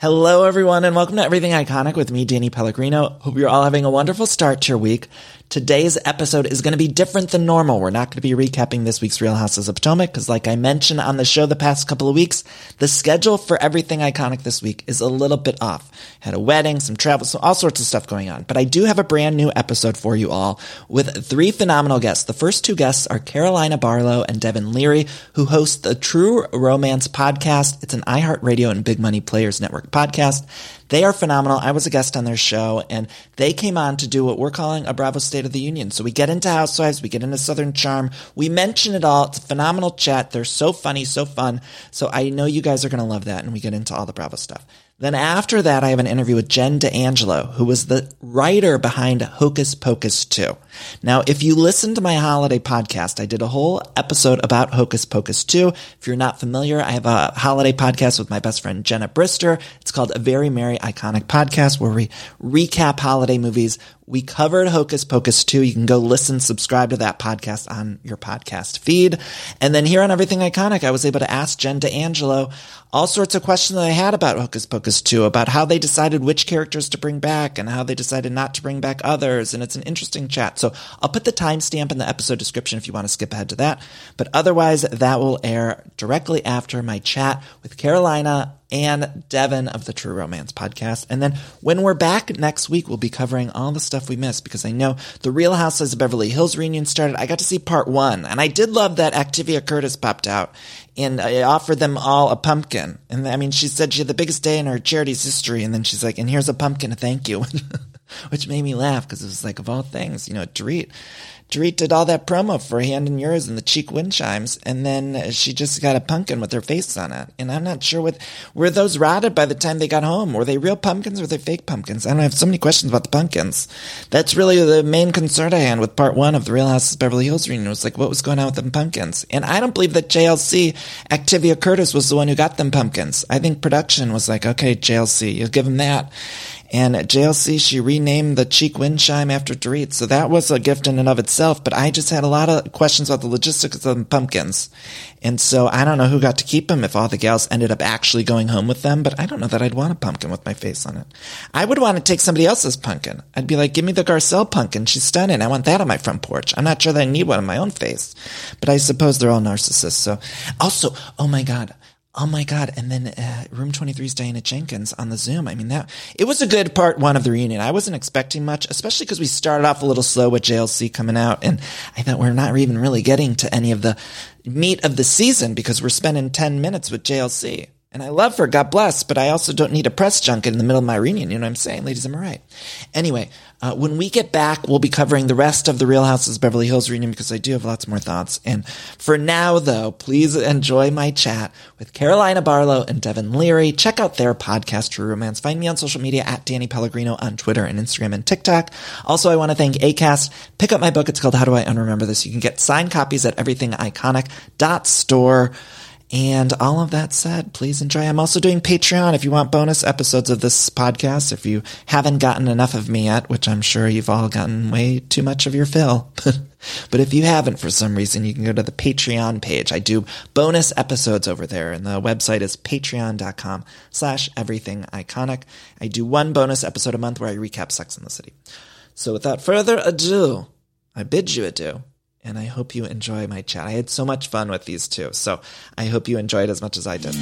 Hello, everyone, and welcome to Everything Iconic with me, Danny Pellegrino. Hope you're all having a wonderful start to your week. Today's episode is going to be different than normal. We're not going to be recapping this week's Real Houses of Potomac because, like I mentioned on the show the past couple of weeks, the schedule for Everything Iconic this week is a little bit off. Had a wedding, some travel, so all sorts of stuff going on. But I do have a brand new episode for you all with three phenomenal guests. The first two guests are Carolina Barlow and Devin Leary, who host the True Romance podcast. It's an iHeartRadio and Big Money Players Network podcast. They are phenomenal. I was a guest on their show and they came on to do what we're calling a Bravo State of the Union. So we get into Housewives, we get into Southern Charm, we mention it all. It's a phenomenal chat. They're so funny, so fun. So I know you guys are going to love that and we get into all the Bravo stuff. Then after that, I have an interview with Jen D'Angelo, who was the writer behind Hocus Pocus 2. Now, if you listen to my holiday podcast, I did a whole episode about Hocus Pocus 2. If you're not familiar, I have a holiday podcast with my best friend Jenna Brister. It's called A Very Merry Iconic Podcast where we recap holiday movies. We covered Hocus Pocus 2. You can go listen, subscribe to that podcast on your podcast feed. And then here on Everything Iconic, I was able to ask Jen D'Angelo all sorts of questions that I had about Hocus Pocus 2, about how they decided which characters to bring back and how they decided not to bring back others. And it's an interesting chat. So I'll put the timestamp in the episode description if you want to skip ahead to that. But otherwise, that will air directly after my chat with Carolina and Devin of the True Romance podcast. And then when we're back next week, we'll be covering all the stuff we missed because I know the Real Housewives of Beverly Hills reunion started. I got to see part one and I did love that Activia Curtis popped out and I offered them all a pumpkin. And I mean, she said she had the biggest day in her charity's history. And then she's like, and here's a pumpkin thank you, which made me laugh because it was like, of all things, you know, a Dorit Dorit did all that promo for Hand in Yours and the cheek wind chimes, and then she just got a pumpkin with her face on it. And I'm not sure what were those rotted by the time they got home. Were they real pumpkins or were they fake pumpkins? I don't have so many questions about the pumpkins. That's really the main concern I had with part one of the Real Houses Beverly Hills reunion was like what was going on with them pumpkins. And I don't believe that JLC Activia Curtis was the one who got them pumpkins. I think production was like, okay, JLC, you'll give them that. And at JLC, she renamed the cheek wind chime after Dorit. So that was a gift in and of itself. But I just had a lot of questions about the logistics of the pumpkins. And so I don't know who got to keep them if all the gals ended up actually going home with them. But I don't know that I'd want a pumpkin with my face on it. I would want to take somebody else's pumpkin. I'd be like, give me the Garcelle pumpkin. She's stunning. I want that on my front porch. I'm not sure that I need one on my own face. But I suppose they're all narcissists. So also, oh my God. Oh my God. And then uh, Room 23's Diana Jenkins on the Zoom. I mean, that it was a good part one of the reunion. I wasn't expecting much, especially because we started off a little slow with JLC coming out. And I thought we're not even really getting to any of the meat of the season because we're spending 10 minutes with JLC. And I love her, God bless, but I also don't need a press junket in the middle of my reunion. You know what I'm saying? Ladies, am I right? Anyway, uh, when we get back, we'll be covering the rest of the Real Houses Beverly Hills reunion because I do have lots more thoughts. And for now, though, please enjoy my chat with Carolina Barlow and Devin Leary. Check out their podcast, True Romance. Find me on social media at Danny Pellegrino on Twitter and Instagram and TikTok. Also, I want to thank ACAST. Pick up my book. It's called How Do I Unremember This? You can get signed copies at everythingiconic.store. And all of that said, please enjoy. I'm also doing Patreon if you want bonus episodes of this podcast. If you haven't gotten enough of me yet, which I'm sure you've all gotten way too much of your fill. but if you haven't for some reason, you can go to the Patreon page. I do bonus episodes over there and the website is patreon.com slash everything iconic. I do one bonus episode a month where I recap Sex in the City. So without further ado, I bid you adieu and I hope you enjoy my chat. I had so much fun with these two, so I hope you enjoyed as much as I did.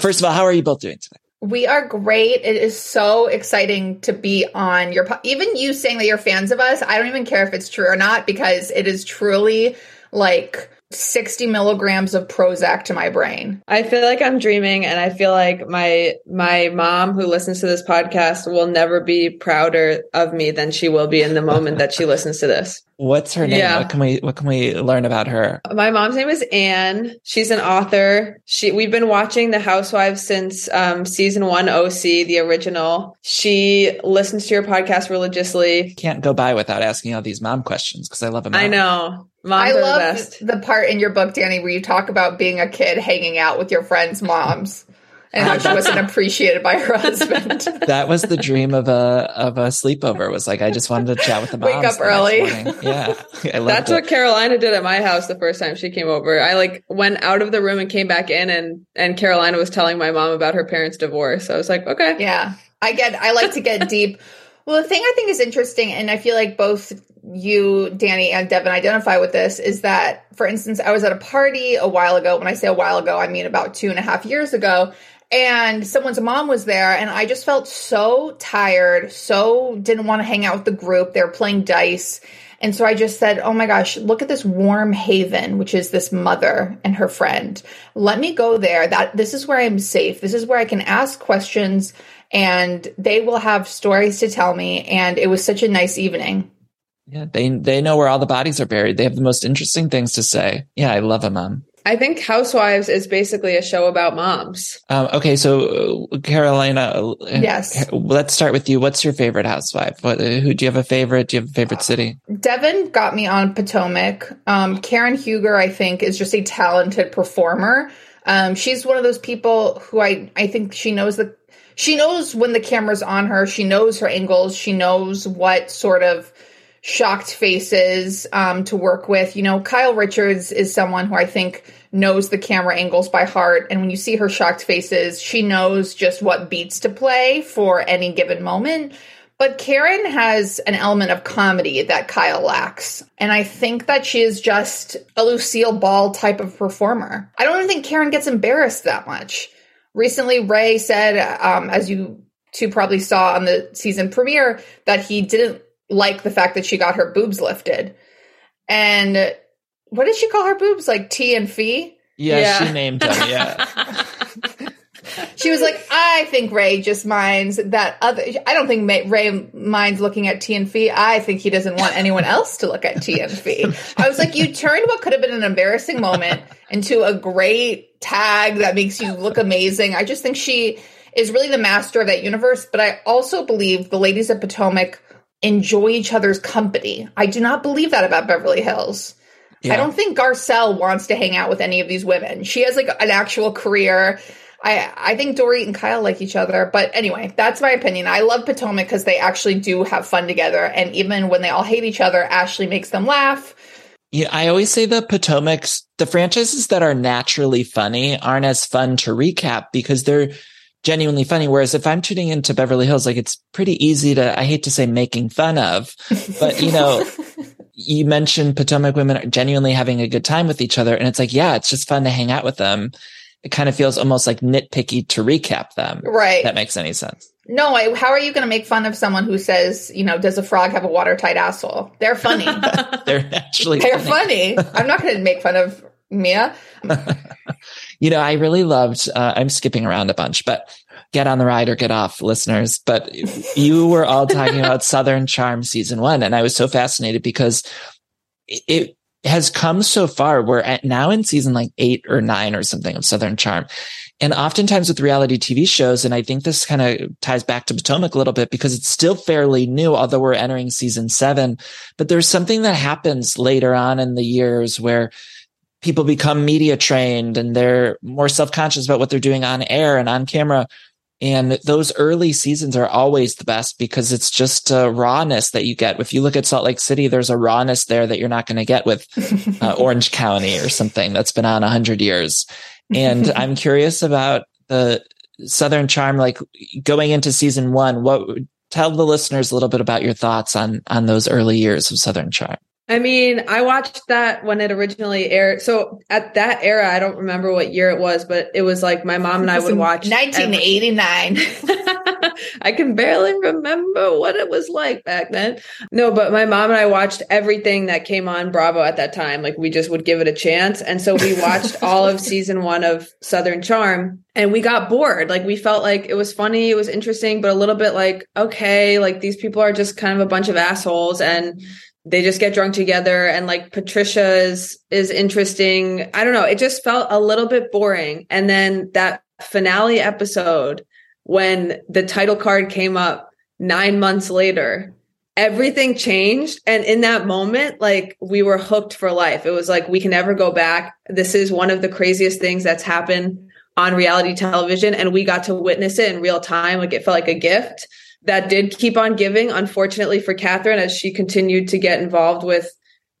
First of all, how are you both doing today? We are great. It is so exciting to be on your po- even you saying that you're fans of us. I don't even care if it's true or not because it is truly like 60 milligrams of Prozac to my brain. I feel like I'm dreaming and I feel like my my mom who listens to this podcast will never be prouder of me than she will be in the moment that she listens to this. What's her name? Yeah. What can we what can we learn about her? My mom's name is Anne. She's an author. She we've been watching The Housewives since um, season one OC, the original. She listens to your podcast religiously. Can't go by without asking all these mom questions because I love them. I know. Moms I are the love best. the part in your book, Danny, where you talk about being a kid hanging out with your friends' moms and how she wasn't appreciated by her husband. That was the dream of a of a sleepover. Was like I just wanted to chat with the moms. Wake up early. Yeah, I loved That's it. what Carolina did at my house the first time she came over. I like went out of the room and came back in and and Carolina was telling my mom about her parents' divorce. I was like, okay. Yeah. I get I like to get deep. Well, the thing I think is interesting, and I feel like both you, Danny, and Devin identify with this, is that, for instance, I was at a party a while ago. When I say a while ago, I mean about two and a half years ago. And someone's mom was there, and I just felt so tired, so didn't want to hang out with the group. They were playing dice. And so I just said, Oh my gosh, look at this warm haven, which is this mother and her friend. Let me go there. That this is where I'm safe. This is where I can ask questions and they will have stories to tell me. And it was such a nice evening. Yeah, they they know where all the bodies are buried. They have the most interesting things to say. Yeah, I love a mom. I think Housewives is basically a show about moms. Um, okay, so uh, Carolina, uh, Yes. let's start with you. What's your favorite housewife? What, uh, who do you have a favorite? Do you have a favorite city? Devin got me on Potomac. Um, Karen Huger, I think, is just a talented performer. Um, she's one of those people who I, I think she knows the she knows when the camera's on her. She knows her angles. She knows what sort of shocked faces um, to work with. You know, Kyle Richards is someone who I think knows the camera angles by heart. And when you see her shocked faces, she knows just what beats to play for any given moment. But Karen has an element of comedy that Kyle lacks. And I think that she is just a Lucille Ball type of performer. I don't even think Karen gets embarrassed that much. Recently, Ray said, um, as you two probably saw on the season premiere, that he didn't like the fact that she got her boobs lifted. And what did she call her boobs? Like T and Fee? Yeah, Yeah. she named them. Yeah, She was like, I think Ray just minds that other. I don't think Ma- Ray minds looking at T and Fee. I think he doesn't want anyone else to look at T and Fee. I was like, you turned what could have been an embarrassing moment into a great tag that makes you look amazing. I just think she is really the master of that universe. But I also believe the ladies of Potomac enjoy each other's company. I do not believe that about Beverly Hills. Yeah. I don't think Garcelle wants to hang out with any of these women. She has like an actual career. I I think Dorit and Kyle like each other, but anyway, that's my opinion. I love Potomac because they actually do have fun together, and even when they all hate each other, Ashley makes them laugh. Yeah, I always say the Potomac's, the franchises that are naturally funny aren't as fun to recap because they're genuinely funny. Whereas if I'm tuning into Beverly Hills, like it's pretty easy to, I hate to say making fun of, but you know, you mentioned Potomac women are genuinely having a good time with each other. And it's like, yeah, it's just fun to hang out with them. It kind of feels almost like nitpicky to recap them. Right? That makes any sense. no, I, how are you going to make fun of someone who says, you know, does a frog have a watertight asshole? They're funny. They're actually They're funny. funny. I'm not going to make fun of Mia. You know, I really loved, uh, I'm skipping around a bunch, but get on the ride or get off listeners. But you were all talking about Southern Charm season one. And I was so fascinated because it has come so far. We're at now in season like eight or nine or something of Southern Charm. And oftentimes with reality TV shows, and I think this kind of ties back to Potomac a little bit because it's still fairly new, although we're entering season seven. But there's something that happens later on in the years where people become media trained and they're more self-conscious about what they're doing on air and on camera. And those early seasons are always the best because it's just a rawness that you get. If you look at Salt Lake City, there's a rawness there that you're not going to get with uh, Orange County or something that's been on a hundred years. And I'm curious about the Southern Charm, like going into season one. What would tell the listeners a little bit about your thoughts on on those early years of Southern Charm? I mean, I watched that when it originally aired. So at that era, I don't remember what year it was, but it was like my mom and I would watch. every- 1989. I can barely remember what it was like back then. No, but my mom and I watched everything that came on Bravo at that time. Like we just would give it a chance. And so we watched all of season one of Southern Charm and we got bored. Like we felt like it was funny, it was interesting, but a little bit like, okay, like these people are just kind of a bunch of assholes and they just get drunk together and like Patricia is interesting. I don't know, it just felt a little bit boring. And then that finale episode when the title card came up 9 months later, everything changed and in that moment like we were hooked for life. It was like we can never go back. This is one of the craziest things that's happened on reality television and we got to witness it in real time like it felt like a gift that did keep on giving, unfortunately for Kathryn, as she continued to get involved with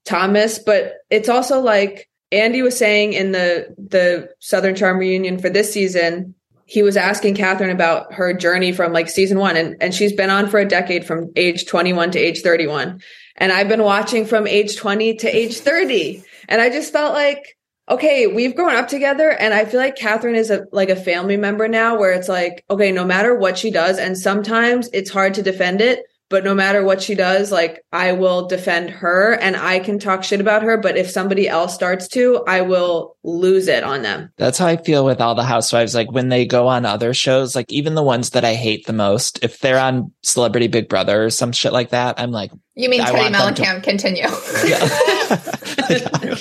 Thomas. But it's also like Andy was saying in the the Southern Charm reunion for this season, he was asking Kathryn about her journey from like season one, and, and she's been on for a decade from age 21 to age 31. And I've been watching from age 20 to age 30. And I just felt like okay, we've grown up together and I feel like Kathryn is a like a family member now where it's like, okay, no matter what she does, and sometimes it's hard to defend it, but no matter what she does, like I will defend her and I can talk shit about her. But if somebody else starts to, I will lose it on them. That's how I feel with all the housewives. Like when they go on other shows, like even the ones that I hate the most, if they're on Celebrity Big Brother or some shit like that, I'm like, you mean Teddi Mellencamp? To- continue. yeah.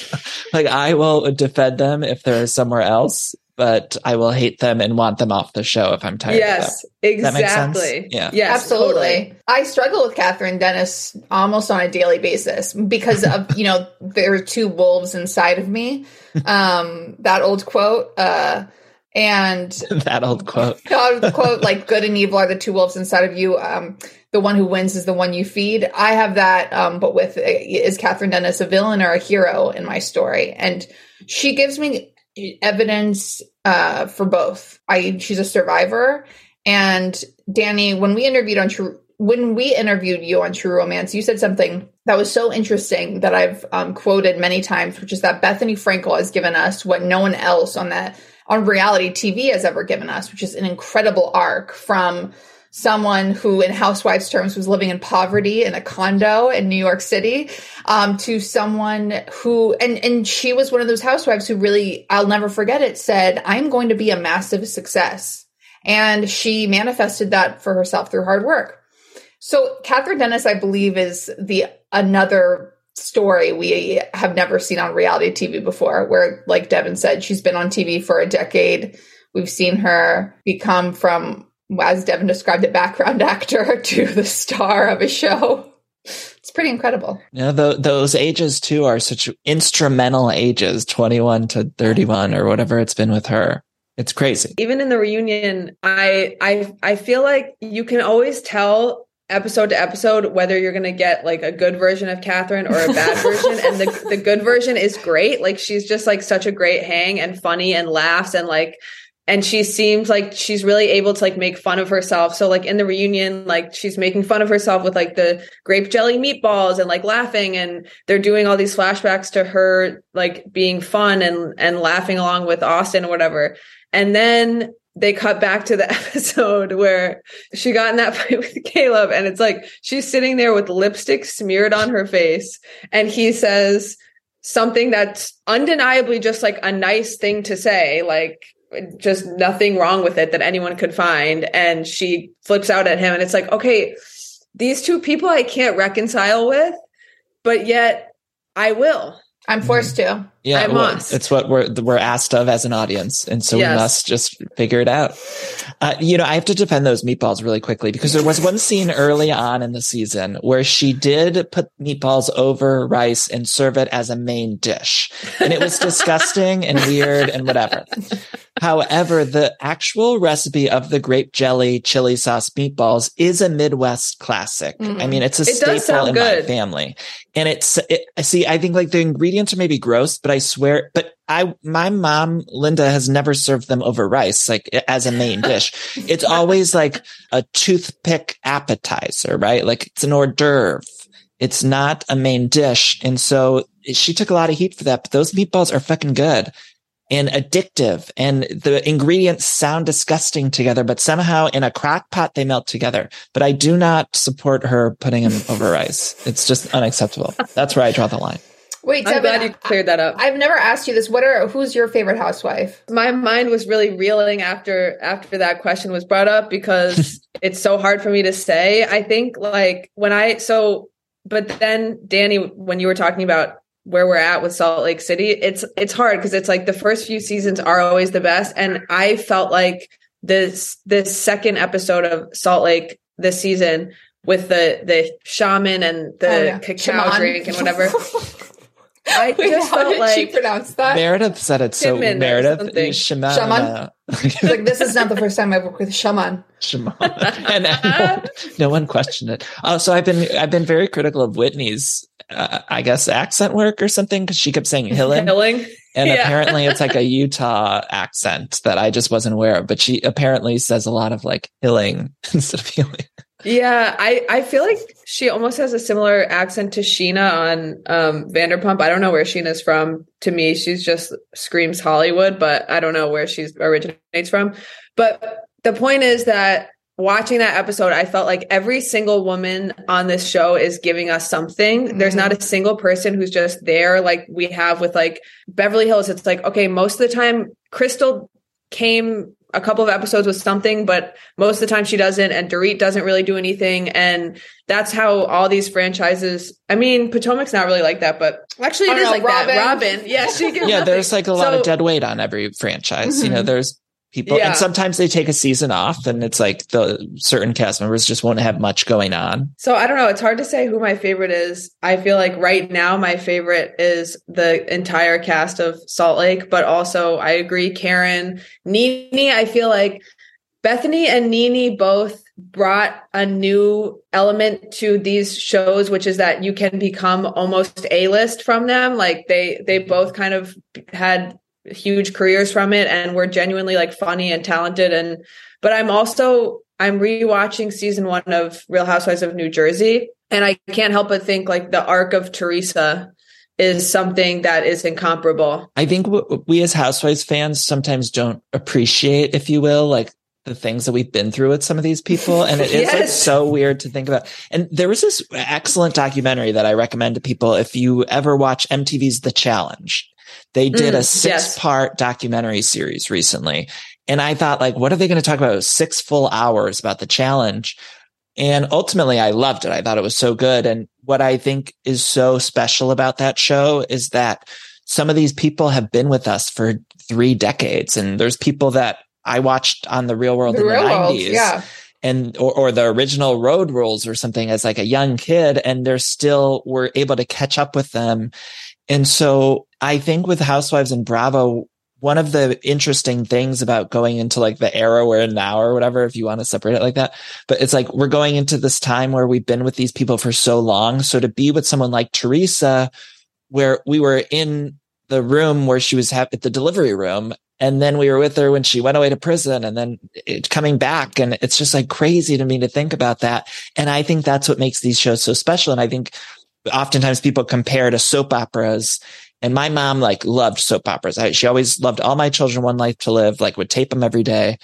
like I will defend them if they're somewhere else but I will hate them and want them off the show if I'm tired. Yes, exactly. Yeah, yes, absolutely. Totally. I struggle with Kathryn Dennis almost on a daily basis because of you know there are two wolves inside of me. Um, that old quote. Uh, and that old quote. the quote like good and evil are the two wolves inside of you. Um, the one who wins is the one you feed. I have that, um, but with is Kathryn Dennis a villain or a hero in my story? And she gives me evidence uh, for both. I she's a survivor, and Danny, when we interviewed on True, when we interviewed you on True Romance, you said something that was so interesting that I've um, quoted many times, which is that Bethenny Frankel has given us what no one else on that on reality TV has ever given us, which is an incredible arc from someone who in housewives terms was living in poverty in a condo in New York City um, to someone who and and she was one of those housewives who really I'll never forget it said I'm going to be a massive success and she manifested that for herself through hard work. So Kathryn Dennis I believe is the another story we have never seen on reality TV before where like Devin said she's been on TV for a decade. We've seen her become from as Devin described it, background actor to the star of a show. It's pretty incredible. Yeah, the, those ages too are such instrumental ages, 21 to 31 or whatever it's been with her. It's crazy. Even in the reunion, I I I feel like you can always tell episode to episode whether you're going to get like a good version of Kathryn or a bad version and the the good version is great like she's just like such a great hang and funny and laughs and like and she seems like she's really able to like make fun of herself. So like in the reunion, like she's making fun of herself with like the grape jelly meatballs and like laughing and they're doing all these flashbacks to her like being fun and and laughing along with Austin or whatever. And then they cut back to the episode where she got in that fight with Chleb and it's like she's sitting there with lipstick smeared on her face and he says something that's undeniably just like a nice thing to say like just nothing wrong with it that anyone could find. And she flips out at him, and it's like, okay, these two people I can't reconcile with, but yet I will. I'm forced mm-hmm. to. Yeah, I well. It's what we're we're asked of as an audience, and so yes. we must just figure it out. Uh, you know, I have to defend those meatballs really quickly because there was one scene early on in the season where she did put meatballs over rice and serve it as a main dish, and it was disgusting and weird and whatever. However, the actual recipe of the grape jelly chili sauce meatballs is a Midwest classic. Mm-hmm. I mean, it's a it staple in good. my family. And it's, it, see, I think like the ingredients are maybe gross, but I swear, but I, my mom, Linda has never served them over rice, like as a main dish. It's always like a toothpick appetizer, right? Like it's an hors d'oeuvre. It's not a main dish. And so she took a lot of heat for that, but those meatballs are fucking good. and addictive and the ingredients sound disgusting together, but somehow in a crock pot they melt together. But I do not support her putting them over rice. It's just unacceptable. That's where I draw the line. Wait, I'm Devin, glad you cleared that up. I've never asked you this. What are who's your favorite housewife? my mind was really reeling after after that question was brought up because it's so hard for me to say. I think like when I so but then Danny when you were talking about where we're at with Salt Lake City, it's it's hard because it's like the first few seasons are always the best and I felt like this this second episode of Salt Lake this season with the the shaman and the Oh, yeah. cacao Shaman. drink and whatever. I Wait, just how felt did she like pronounce that? Meredith said it so. Shimon Meredith, something. Shimon, Shaman? uh, like this is not the first time I've worked with shaman. Shaman, and, and no, one, no one questioned it. Oh, so I've been I've been very critical of Whitney's, uh, I guess, accent work or something because she kept saying Hillen. killing. And Yeah. apparently it's like a Utah accent that I just wasn't aware of. But she apparently says a lot of like hilling instead of healing. Yeah, I, I feel like she almost has a similar accent to Scheana on um, Vanderpump. I don't know where Scheana's from. To me, she's just screams Hollywood, but I don't know where she originates from. But the point is that watching that episode, I felt like every single woman on this show is giving us something. There's not a single person who's just there like we have with like Beverly Hills. It's like, okay, most of the time, Crystal came a couple of episodes with something, but most of the time she doesn't. And Dorit doesn't really do anything. And that's how all these franchises, I mean, Potomac's not really like that, but actually I it don't is know, like that. Robin. Robin. Yeah, she gives Yeah, nothing. there's like a lot So- of dead weight on every franchise. You know, Mhm. there's people, Yeah. and sometimes they take a season off, and it's like the certain cast members just won't have much going on. So I don't know. It's hard to say who my favorite is. I feel like right now my favorite is the entire cast of Salt Lake, but also I agree, Karen, NeNe. I feel like Bethenny and NeNe both brought a new element to these shows, which is that you can become almost A list from them. Like they they both kind of had huge careers from it and were genuinely like funny and talented and but I'm also I'm rewatching season one of Real Housewives of New Jersey, and I can't help but think like the arc of Teresa is something that is incomparable. I think w- we as Housewives fans sometimes don't appreciate, if you will, like the things that we've been through with some of these people. And it is like so weird to think about. And there was this excellent documentary that I recommend to people. If you ever watch MTV's The Challenge, they did Mm, a six yes. part documentary series recently. And I thought like, what are they going to talk about? Six full hours about the challenge. And ultimately I loved it. I thought it was so good. And what I think is so special about that show is that some of these people have been with us for three decades. And there's people that I watched on the real world The in real the world, nineties yeah. and or, or the original road rules or something as like a young kid and they're still were able to catch up with them and so i think with housewives and bravo one of the interesting things about going into like the era we're in now or whatever if you want to separate it like that but it's like we're going into this time where we've been with these people for so long. So to be with someone like teresa where we were in the room where she was at the delivery room and then we were with her when she went away to prison and then coming back and it's just like crazy to me to think about that. And i think that's what makes these shows so special and i think oftentimes people compare to soap operas and my mom like loved soap operas. I, she always loved all my children one life to live like would tape them every day.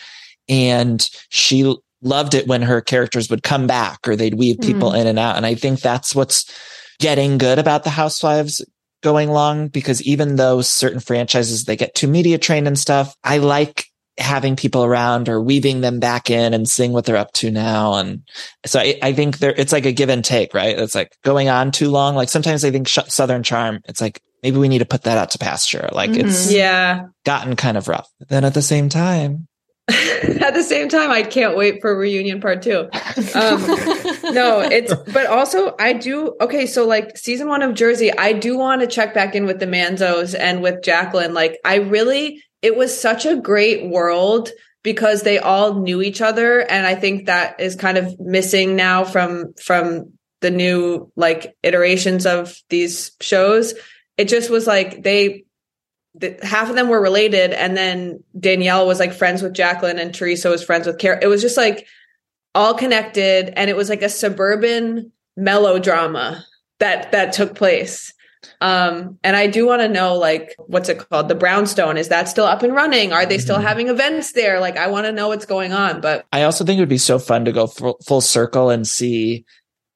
And she loved it when her characters would come back or they'd weave people mm-hmm. in and out. And i think that's what's getting good about the housewives going long because even though certain franchises they get too media trained and stuff, I like having people around or weaving them back in and seeing what they're up to now. And so I, I think there, it's like a give and take, right? It's like going on too long. Like sometimes I think Sh- Southern Charm, it's like maybe we need to put that out to pasture. Like it's Yeah. gotten kind of rough. But then at the same time, At the same time, I can't wait for reunion part two. Um, no, it's but also I do okay. So like season one of Jersey, I do want to check back in with the Manzos and with Jacqueline. Like I really, it was such a great world because they all knew each other, and I think that is kind of missing now from from the new like iterations of these shows. It just was like they the, half of them were related and then danielle was like friends with jacqueline and teresa was friends with Kara. it was just like all connected and it was like a suburban melodrama that that took place Um, and I do want to know, like, what's it called? The brownstone. Is that still up and running? Are they still Mhm. having events there? Like, I want to know what's going on. But I also think it would be so fun to go full, full circle and see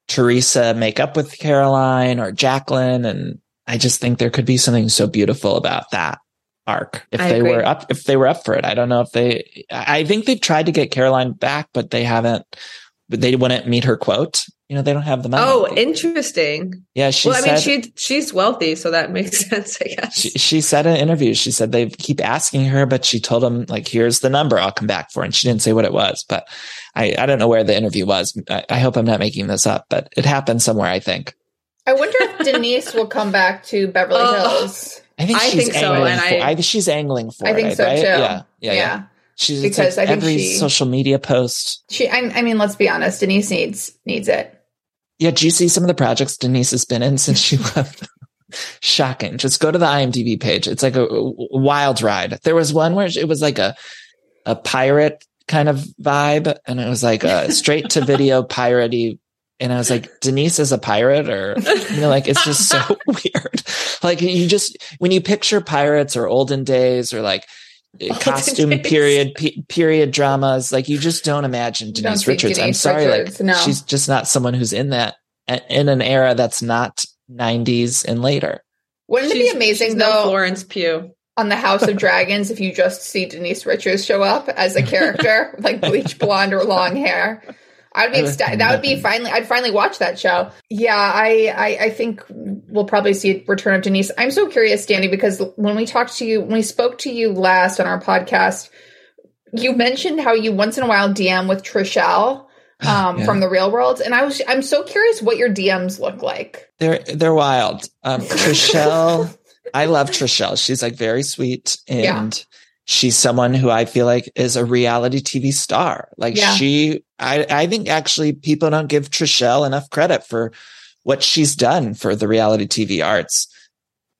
Teresa make up with Caroline or Jacqueline. And I just think there could be something so beautiful about that arc if I they agree. were up, if they were up for it. I don't know if they, I think they've tried to get Caroline back, but they haven't, but they wouldn't meet her quote. You know, they don't have the money. oh, interesting. yeah. She well, I said, mean, she she's wealthy, so that makes sense, I guess. she, she said in an interview, she said they keep asking her, but she told them like, here's the number I'll come back for. And she didn't say what it was, but I, I don't know where the interview was. I, I hope I'm not making this up, but it happened somewhere, I think. I wonder if Denise will come back to Beverly Oh. Hills. I think I she's think so, angling and for, I- I, she's angling for I think it, so right? too. Yeah, yeah, yeah. Yeah. She's Because like I think every she- social media post. She, I, I mean, let's be honest. Denise needs needs it. Yeah, do you see some of the projects Denise has been in since she left? Shocking. Just go to the IMDb page. It's like a, a wild ride. There was one where it was like a a pirate kind of vibe, and it was like a straight to video piratey. And I was like, Denise is a pirate, or you know, like it's just so weird. Like you just when you picture pirates or olden days or like costume period pe- period dramas, like you just don't imagine don't Denise Richards. I'm sorry, Richards, like no. she's just not someone who's in that in an era that's not 90s and later. Wouldn't it be amazing she's no though Florence Pugh. on the House of Dragons if you just see Denise Richards show up as a character, like bleach blonde or long hair? I'd be ecstatic. That would be finally. I'd finally watch that show. Yeah, I, I, I think we'll probably see a return of Denise. I'm so curious, Danny, because when we talked to you, when we spoke to you last on our podcast, you mentioned how you once in a while DM with Trishelle um, Yeah. from the real world, and I was, I'm so curious what your DMs look like. They're they're wild. Um Trishelle, I love Trishelle. She's like very sweet and Yeah. she's someone who I feel like is a reality TV star. Like Yeah. she I I think actually people don't give Trishelle enough credit for what she's done for the reality TV arts.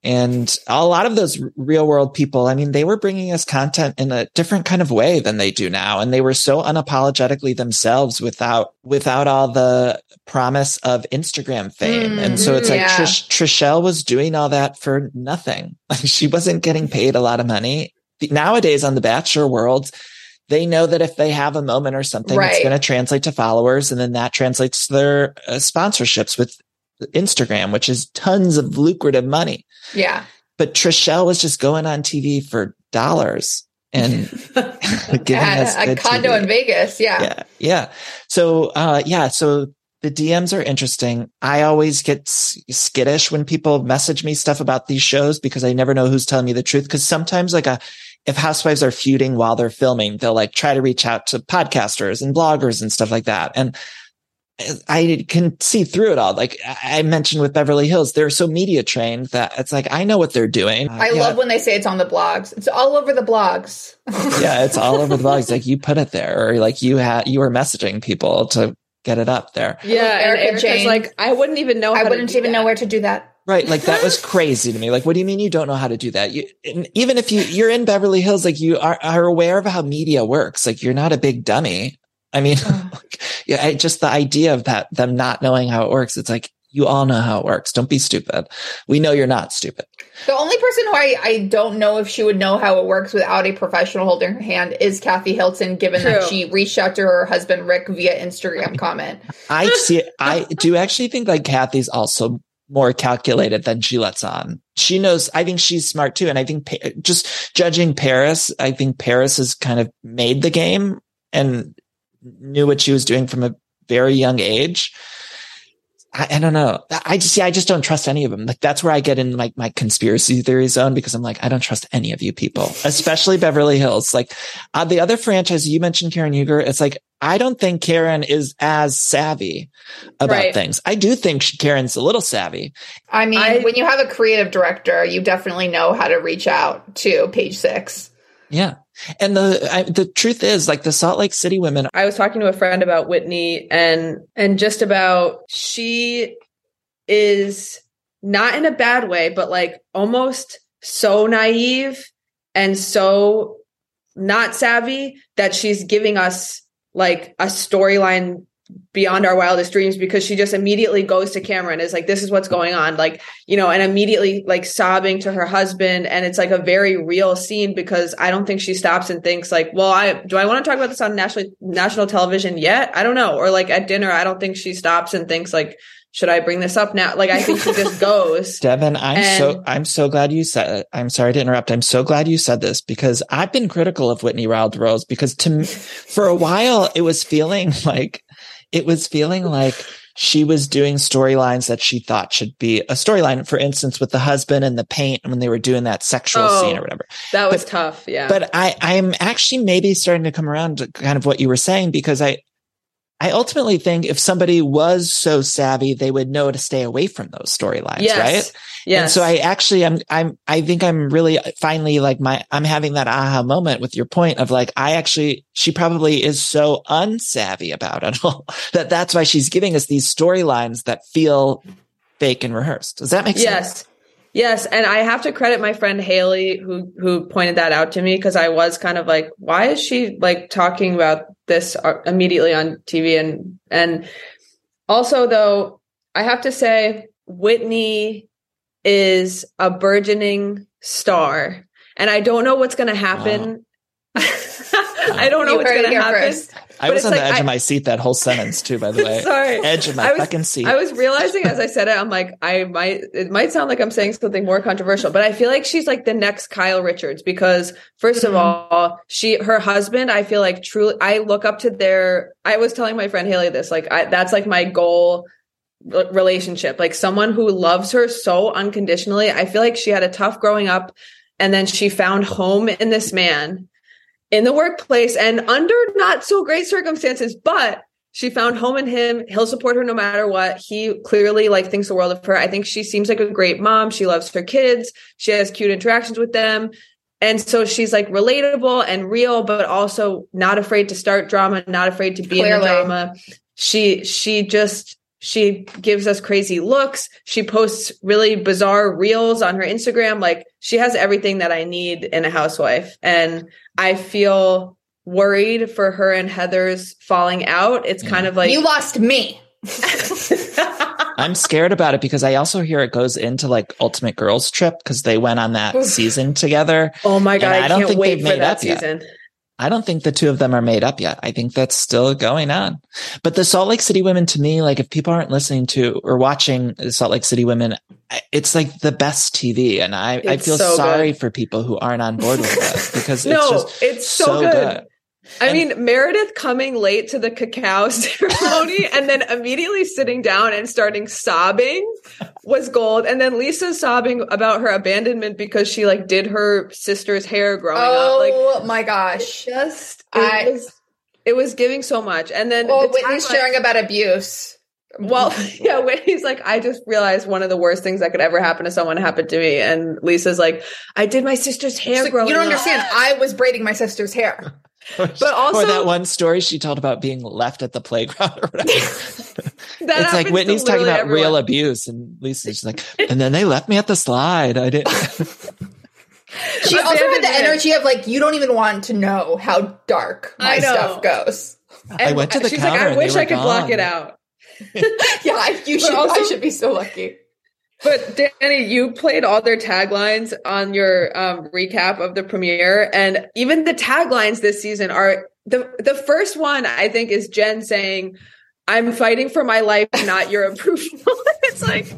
And a lot of those real world people, I mean, they were bringing us content in a different kind of way than they do now. And they were so unapologetically themselves without, without all the promise of Instagram fame. Mm, and so it's like yeah. Trish, Trishelle was doing all that for nothing. She wasn't getting paid a lot of money. Nowadays on the Bachelor world, they know that if they have a moment or something, it's going to translate to followers. And then that translates to their uh, sponsorships with Instagram, which is tons of lucrative money. Yeah, But Trishelle was just going on TV for dollars and giving us a, a condo TV. in Vegas. Yeah. Yeah. Yeah. So, uh, yeah. So the DMs are interesting. I always get skittish when people message me stuff about these shows because I never know who's telling me the truth. Cause sometimes like a, if housewives are feuding while they're filming, they'll like try to reach out to podcasters and bloggers and stuff like that. And I can see through it all. Like I I mentioned with Beverly Hills, they're so media trained that it's like, I know what they're doing. I Uh, Yeah. love when they say it's on the blogs. It's all over the blogs. yeah, it's all over the blogs. Like you put it there, or like you had you were messaging people to get it up there. Yeah, and Erika Erika's Jayne. like, I wouldn't even know. I how to wouldn't do even know where to do that. Right. Like that was crazy to me. Like, what do you mean you don't know how to do that? You, even if you, you're in Beverly Hills, like you are, are aware of how media works. Like you're not a big dummy. I mean, uh-huh. like, yeah, I, just the idea of that, them not knowing how it works. It's like, you all know how it works. Don't be stupid. We know you're not stupid. The only person who I, I don't know if she would know how it works without a professional holding her hand is Kathy Hilton, given that she reached out to her husband Rick via Instagram comment. I see, I do actually think like Kathy's also more calculated than she lets on. She knows, I think she's smart too. And I think just judging Paris, I think Paris has kind of made the game and knew what she was doing from a very young age. I, I don't know. I just, yeah, I just don't trust any of them. Like that's where I get in like my conspiracy theory zone because I'm like, I don't trust any of you people, especially Beverly Hills. Like uh, the other franchise you mentioned, Karen Huger, it's like, I don't think Karen is as savvy about Right. things. I do think she- Karen's a little savvy. I mean, I- when you have a creative director, you definitely know how to reach out to page six. Yeah. And the, I, the truth is like the Salt Lake City women I was talking to a friend about Whitney and and just about she is not in a bad way, but like almost so naive and so not savvy that she's giving us like a storyline beyond our wildest dreams because she just immediately goes to camera and is like this is what's going on like you know and immediately like sobbing to her husband. And it's like a very real scene because i don't think she stops and thinks like well i do i want to talk about this on national national television yet? I don't know. Or like at dinner i don't think she stops and thinks like should I bring this up now? Like, I think she just goes. Devin, I'm and, so, I'm so glad you said it. I'm sorry to interrupt. I'm so glad you said this because I've been critical of Whitney Wild Rose because to me, for a while, it was feeling like, it was feeling like she was doing storylines that she thought should be a storyline. For instance, with the husband and the paint when they were doing that sexual oh, scene or whatever. That was but, tough. Yeah. But I, I'm actually maybe starting to come around to kind of what you were saying because I, I ultimately think if somebody was so savvy, they would know to stay away from those storylines, yes. right? Yes. And so I actually, I'm, I'm, I think I'm really uh, finally like my, I'm having that aha moment with your point of like, I actually, she probably is so unsavvy about it all that that's why she's giving us these storylines that feel fake and rehearsed. Does that make yes. sense? Yes, and I have to credit my friend Haley who who pointed that out to me because I was kind of like, why is she like talking about this uh, immediately on TV and and also though I have to say Whitney is a burgeoning star and I don't know what's going to happen. Wow. I don't know what's going to happen. First. I was on like, the edge I, of my seat that whole sentence too, by the way. Sorry. Edge of my was, fucking seat. I was realizing as I said it, I'm like, I might, it might sound like I'm saying something more controversial, but I feel like she's like the next Kyle Richards because 1st mm-hmm. of all, she, her husband, I feel like truly, I look up to their, I was telling my friend Haley this, like, I, that's like my goal relationship, like someone who loves her so unconditionally. I feel like she had a tough growing up and then she found home in this man in the workplace and under not so great circumstances, but she found home in him. He'll support her no matter what. He clearly like thinks the world of her. I think she seems like a great mom. She loves her kids. She has cute interactions with them. And so she's like relatable and real, but also not afraid to start drama, not afraid to be clearly. in the drama. She she just she gives us crazy looks. She posts really bizarre reels on her Instagram. Like she has everything that I need in a housewife. And I feel worried for her and Heather's falling out. It's kind of like you lost me. I'm scared about it because I also hear it goes into like Ultimate Girls Trip because they went on that season together. Oh my god! I, I, don't think wait they've made that season. Yet. I don't think the two of them are made up yet. I think that's still going on. But the Salt Lake City women to me, like if people aren't listening to or watching the Salt Lake City women, it's like the best TV. And I, I feel so sorry good. for people who aren't on board with it because no, it's just it's so, so good. good. I and, mean, Meredith coming late to the cacao ceremony and then immediately sitting down and starting sobbing was gold. And then Lisa sobbing about her abandonment because she like did her sister's hair growing oh, up. Oh like, my gosh. Just, it, I, was, it was giving so much. And then well, the Whitney's sharing about abuse. Well, yeah, Whitney's like, I just realized one of the worst things that could ever happen to someone happened to me. And Lisa's like, I did my sister's hair growing You don't understand. I was braiding my sister's hair. but also, or that one story she told about being left at the playground or whatever. it's like Whitney's talking about everyone. real abuse, and Lisa's like, and then they left me at the slide. I didn't. she also had the energy of like, you don't even want to know how dark my stuff goes. And I went to the she's counter. Like, I wish I could gone. block it out. yeah, you should. Also, I should be so lucky. But Danny, you played all their taglines on your um, recap of the premiere, and even the taglines this season are the the first one. I think is Jen saying, "I'm fighting for my life, not your approval." it's like.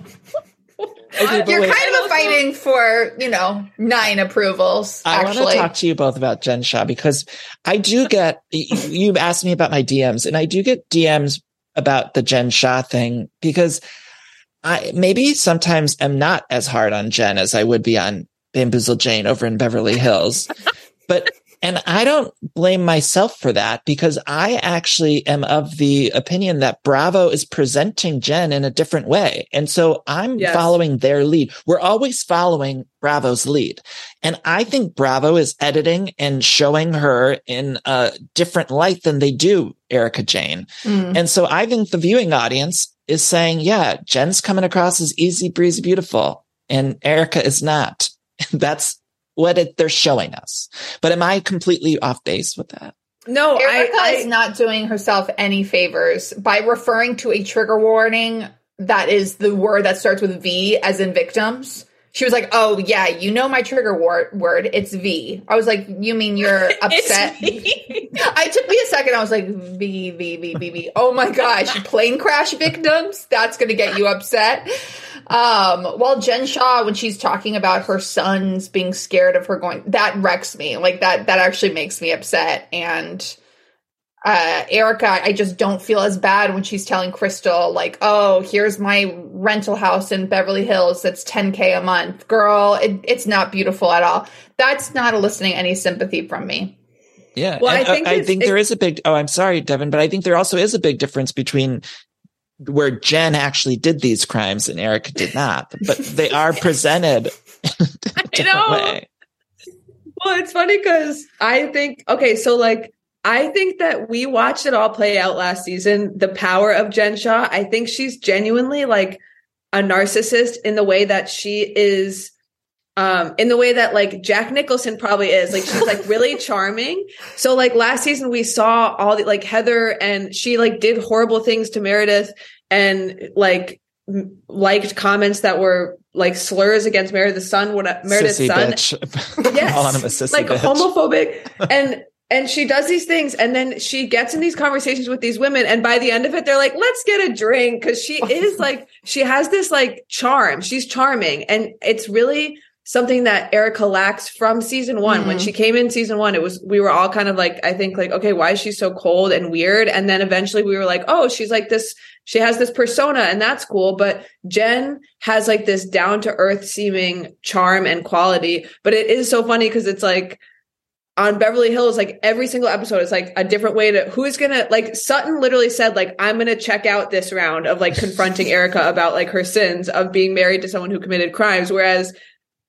You're kind of fighting for, you know, nine approvals. I want to talk to you both about Jen Shah because I do get, you asked me about my DMs and I do get DMs about the Jen Shah thing because I maybe sometimes am not as hard on Jen as I would be on Bamboozle Jane over in Beverly Hills. but and I don't blame myself for that because I actually am of the opinion that Bravo is presenting Jen in a different way. And so I'm yes. following their lead. We're always following Bravo's lead. And I think Bravo is editing and showing her in a different light than they do Erika Jayne. Mm. And so I think the viewing audience is saying, yeah, Jen's coming across as easy breezy beautiful and Erika is not. That's what it, they're showing us. But am I completely off base with that? No, Erika I, is not doing herself any favors by referring to a trigger warning that is the word that starts with V as in victims. She was like, "Oh yeah, you know my trigger wor- word. It's V." I was like, "You mean you're upset?" I took me a second. I was like, "V V V V V." Oh my gosh, plane crash victims. That's going to get you upset. Um, while Jen Shah, when she's talking about her sons being scared of her going, that wrecks me. Like that, that actually makes me upset. And uh, Erika, I just don't feel as bad when she's telling Crystal, like, oh, here's my rental house in Beverly Hills that's 10K a month. Girl, it, it's not beautiful at all. That's not eliciting any sympathy from me. Yeah. Well, and, I think I think there is a big, oh, I'm sorry, Devin, but I think there also is a big difference between where Jen actually did these crimes and Erika did not, but they are presented in a different know. way. Well, it's funny because I think okay, so like I think that we watched it all play out last season. The power of Jen Shah. I think she's genuinely like a narcissist in the way that she is. Um, in the way that like Jack Nicholson probably is, like she's like really charming. So like last season we saw all the like Heather and she like did horrible things to Meredith and like m- liked comments that were like slurs against Meredith's son, what Meredith's Sissy son, bitch. Yes. Like bitch. homophobic and and she does these things and then she gets in these conversations with these women and by the end of it they're like let's get a drink because she is like she has this like charm. She's charming and it's really something that erika lacks from season one. When Mhm. she came in season one it was we were all kind of like i think like okay why is she so cold and weird? And then eventually we were like oh she's like this she has this persona and that's cool. But jen has like this down to earth seeming charm and quality but it is so funny because it's like on Beverly Hills, like every single episode is like a different way to who's gonna like Sutton literally said, like, I'm gonna check out this round of like confronting Erika about like her sins of being married to someone who committed crimes. Whereas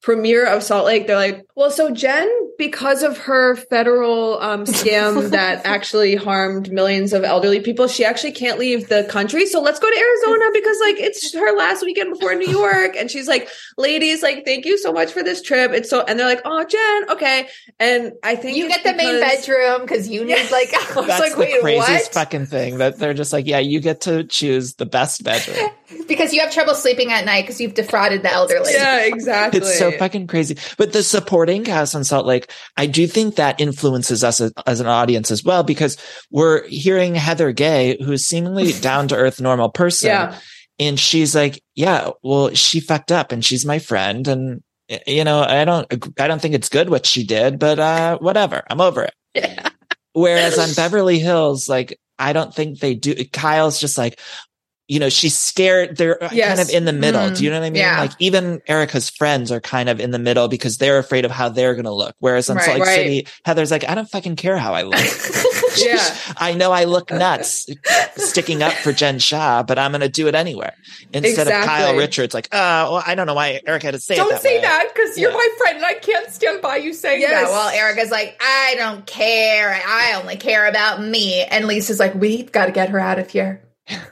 premiere of Salt Lake, they're like, well, so Jen, because of her federal um, scam that actually harmed millions of elderly people, she actually can't leave the country. So let's go to Arizona because like it's her last weekend before New York. And she's like, ladies, like, thank you so much for this trip. It's so, and they're like, oh, Jen, okay. And I think You get the main bedroom because you need Yes. like. I was That's like, the wait, craziest what? fucking thing that they're just like, yeah, you get to choose the best bedroom. because you have trouble sleeping at night because you've defrauded the elderly. Yeah, exactly. It's so fucking crazy. But the supporting cast on Salt Lake, I do think that influences us as, as an audience as well, because we're hearing Heather Gay, who's seemingly down to earth, normal person. Yeah. And she's like, yeah, well, she fucked up and she's my friend. And, you know, I don't, I don't think it's good what she did, but, uh, whatever. I'm over it. Yeah. Whereas on Beverly Hills, like, I don't think they do. Kyle's just like, you know, she's scared. They're Yes. kind of in the middle. Mm, Do you know what I mean? yeah. Like even Erika's friends are kind of in the middle because they're afraid of how they're going to look. Whereas on Right, Salt Lake right. City, Heather's like, I don't fucking care how I look. Yeah. I know I look nuts sticking up for Jen Shah, but I'm going to do it anyway. Instead of Kyle Richards, like, uh, well, I don't know why Erika had to say it Don't that say way. that because you're my friend and I can't stand by you saying Yes. that. Well, Erika's like, I don't care. I only care about me. And Lisa's like, we've got to get her out of here.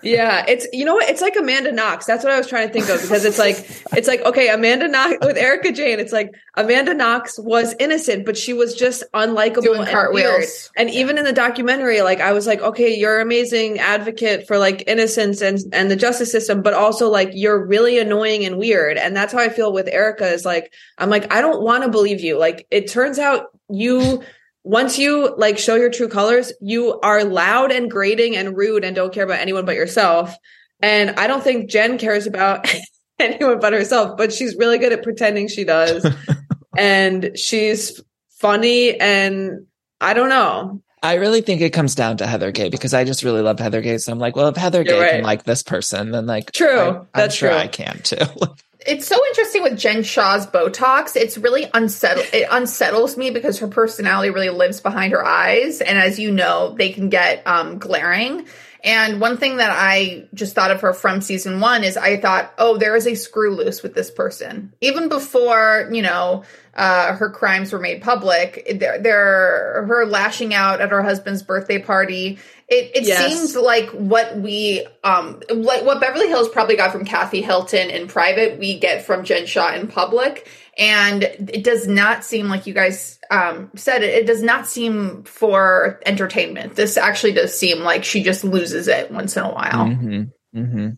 Yeah, it's you know what? It's like Amanda Knox. That's what I was trying to think of because it's like it's like okay, Amanda Knox with Erika Jayne. It's like Amanda Knox was innocent, but she was just unlikable Doing and cartwheels. weird. And even in the documentary, like I was like, okay, you're an amazing advocate for like innocence and and the justice system, but also like you're really annoying and weird. And that's how I feel with Erika. Is like I'm like I don't want to believe you. Like it turns out you once you like show your true colors, you are loud and grating and rude and don't care about anyone but yourself. And I don't think Jen cares about anyone but herself, but she's really good at pretending she does. and she's funny and I don't know. I really think it comes down to Heather Gay because I just really love Heather Gay. So I'm like, well, if Heather You're Gay right. can like this person, then like, True. I, am That's sure true. I can too. It's so interesting with Jen Shah's Botox. It's really unsettled. It unsettles me because her personality really lives behind her eyes, and as you know, they can get um, glaring. And one thing that I just thought of her from season one is I thought, oh, there is a screw loose with this person. Even before, you know, uh, her crimes were made public. They're, they're her lashing out at her husband's birthday party. It, it Yes. seems like what we, um, like what Beverly Hills probably got from Kathy Hilton in private, we get from Jen Shah in public. And it does not seem like you guys um, said it. It does not seem for entertainment. This actually does seem like she just loses it once in a while. hmm hmm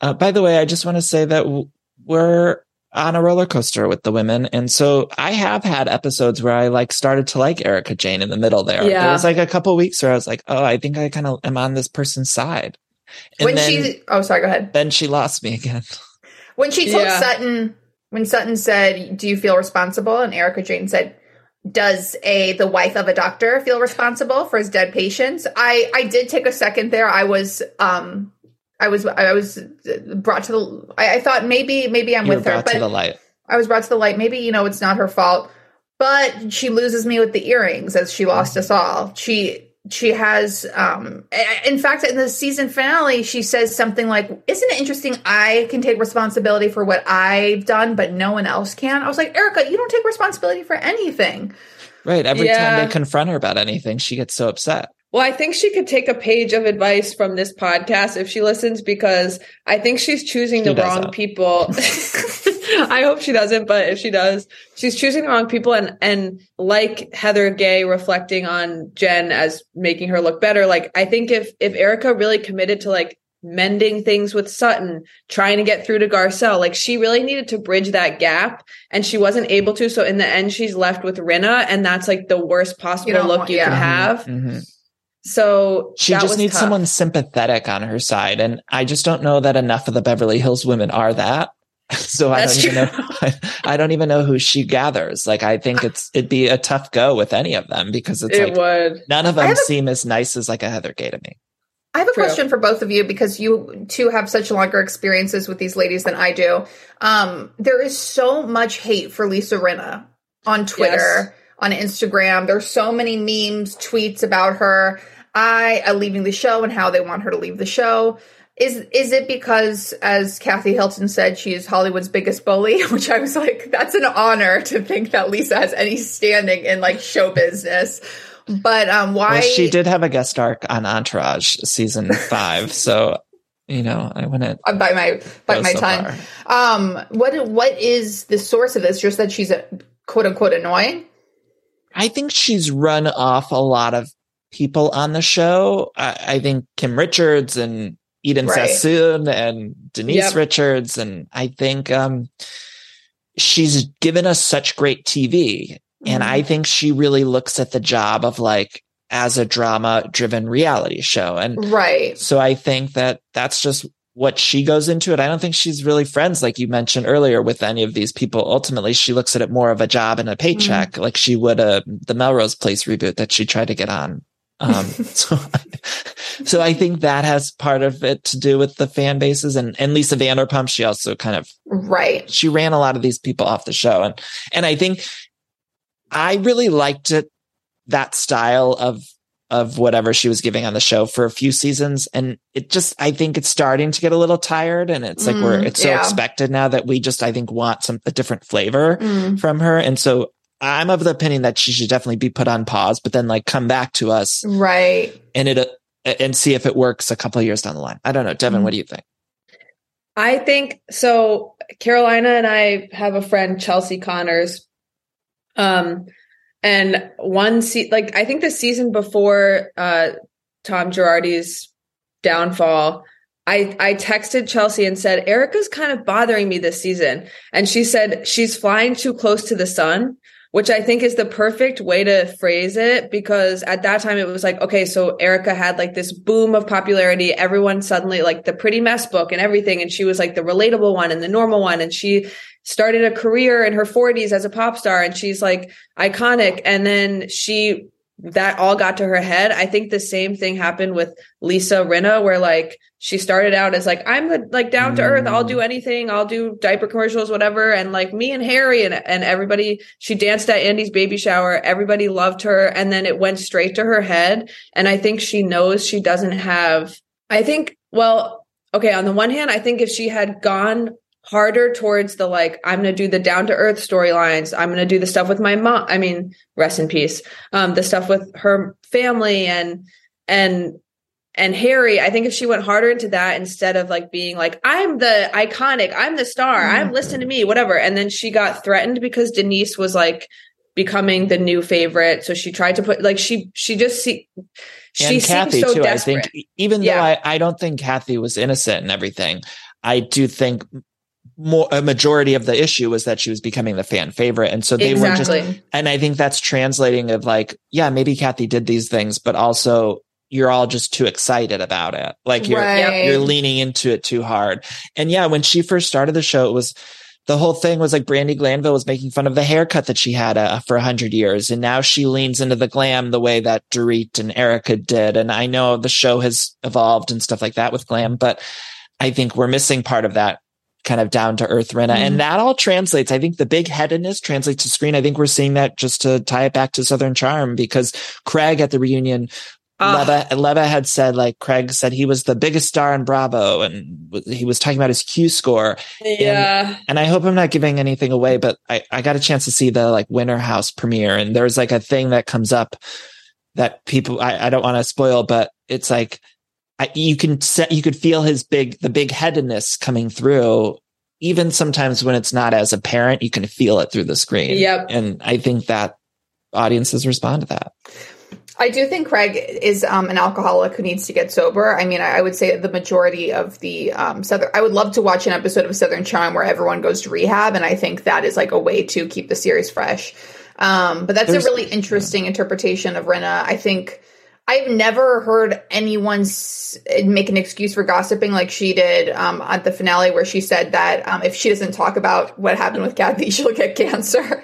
Uh, by the way, I just want to say that we're on a roller coaster with the women, and so I have had episodes where I like started to like Erika Jayne in the middle. There, Yeah. there was like a couple weeks where I was like, oh, I think I kind of am on this person's side. And when then, she, oh, sorry, go ahead. then she lost me again. When she told Yeah. Sutton, when Sutton said, "Do you feel responsible?" and Erika Jayne said, "Does a the wife of a doctor feel responsible for his dead patients?" I I did take a second there. I was um I was I was brought to the. I, I thought maybe maybe I'm You with her, but the light. I was brought to the light. Maybe you know it's not her fault, but she loses me with the earrings as she lost us all. She she has um in fact in the season finale she says something like isn't it interesting i can take responsibility for what i've done but no one else can i was like erika you don't take responsibility for anything Right. Every Yeah. time they confront her about anything, she gets so upset. Well, I think she could take a page of advice from this podcast if she listens because I think she's choosing She the wrong doesn't. people. I hope she doesn't, but if she does, she's choosing the wrong people and and like Heather Gay reflecting on Jen as making her look better. Like I think if if Erika really committed to like mending things with Sutton, trying to get through to Garcelle, like she really needed to bridge that gap and she wasn't able to. So in the end, she's left with Rinna, and that's like the worst possible don't look want- you yeah. can have. Mhm. So She that just was needs tough. someone sympathetic on her side. And I just don't know that enough of the Beverly Hills women are that. So I That's don't even know. I, I don't even know who she gathers. Like, I think it's, it'd be a tough go with any of them because it's It like would. none of them a- seem as nice as like a Heather Gay to me. I have a True. question for both of you because you two have such longer experiences with these ladies than I do. Um, there is so much hate for Lisa Rinna on Twitter, on Instagram. There's so many memes, tweets about her. I uh, leaving the show and how they want her to leave the show. Is is it because, as Kathy Hilton said, she is Hollywood's biggest bully? Which I was like, that's an honor to think that Lisa has any standing in like show business. But um, why Well, she did have a guest arc on Entourage season five. so, you know, I wouldn't uh, by my by my so time. far. Um, what what is the source of this? Just that she's a quote unquote annoying. I think she's run off a lot of people on the show. I, I think Kim Richards and Eden Right. Sassoon and Denise Yep. Richards. And I think um, she's given us such great TV. And Mm-hmm. I think she really looks at the job of like as a drama driven reality show. And Right. so I think that that's just what she goes into it. I don't think she's really friends, like you mentioned earlier, with any of these people. Ultimately, she looks at it more of a job and a paycheck, like she would a the Melrose Place reboot that she tried to get on. Um, so, so I think that has part of it to do with the fan bases and, and Lisa Vanderpump. She also kind of Right. she ran a lot of these people off the show and and i think i really liked it that style of of whatever she was giving on the show for a few seasons and it just i think it's starting to get a little tired and it's like we're Mm, it's so yeah. expected now that we just i think want some a different flavor Mm. from her and so i'm of the opinion that she should definitely be put on pause but then like come back to us Right. and it and see if it works a couple of years down the line i don't know devin Mm. what do you think I think so. Carolina and I have a friend, Chelsea Connors. Um, and one se- like I think the season before uh Tom Girardi's downfall, I I texted Chelsea and said Erika's kind of bothering me this season, and she said she's flying too close to the sun. Which I think is the perfect way to phrase it because at that time it was like, okay, so Erika had like this boom of popularity. Everyone suddenly like the pretty mess book and everything. And she was like the relatable one and the normal one. And she started a career in her 40s as a pop star and she's like iconic. And then she, that all got to her head. I think the same thing happened with Lisa Rinna, where like she started out as like, I'm the like down to earth. I'll do mm. anything. I'll do diaper commercials, whatever. And like me and Harry and, and everybody, she danced at Andy's baby shower. Everybody loved her. And then it went straight to her head. And I think she knows she doesn't have, I think, well, okay. On the one hand, I think if she had gone harder towards the like i'm gonna do the down to earth storylines i'm gonna do the stuff with my mom i mean rest in peace um the stuff with her family and and and harry i think if she went harder into that instead of like being like i'm the iconic i'm the star i'm Mm-hmm. listen to me whatever and then she got threatened because denise was like becoming the new favorite so she tried to put like she she just see she and Kathy so too. desperate I think even Yeah. though I, I don't think Kathy was innocent and everything, I do think more a majority of the issue was that she was becoming the fan favorite, and so they were just. And I think that's translating of like, yeah, maybe Kathy did these things, but also you're all just too excited about it. Like you're Right. you're leaning into it too hard. And yeah, when she first started the show, it was the whole thing was like Brandi Glanville was making fun of the haircut that she had uh, for a hundred years. And now she leans into the glam the way that Dorit and Erika did. And I know the show has evolved and stuff like that with glam, but I think we're missing part of that kind of down to earth Rinna. Mhm. And that all translates. I think the big headedness translates to screen. I think we're seeing that just to tie it back to Southern Charm because Craig at the reunion Ah. Leva, Leva had said, like Craig said, he was the biggest star in Bravo, and he was talking about his Q score. yeah And I hope I'm not giving anything away, but I, I got a chance to see the like Winter House premiere, and there's like a thing that comes up that people I, I don't want to spoil, but it's like I, you can set you could feel his big the big headedness coming through. Even sometimes when it's not as apparent, you can feel it through the screen. Yep. And I think that audiences respond to that. I do think Craig is um, an alcoholic who needs to get sober. I mean, I, I would say the majority of the um, Southern. I would love to watch an episode of Southern Charm where everyone goes to rehab, and I think that is like a way to keep the series fresh. Um, but that's There's- a really interesting interpretation of Rinna. I think I've never heard anyone make an excuse for gossiping like she did um, at the finale, where she said that um, if she doesn't talk about what happened with Kathy, she'll get cancer.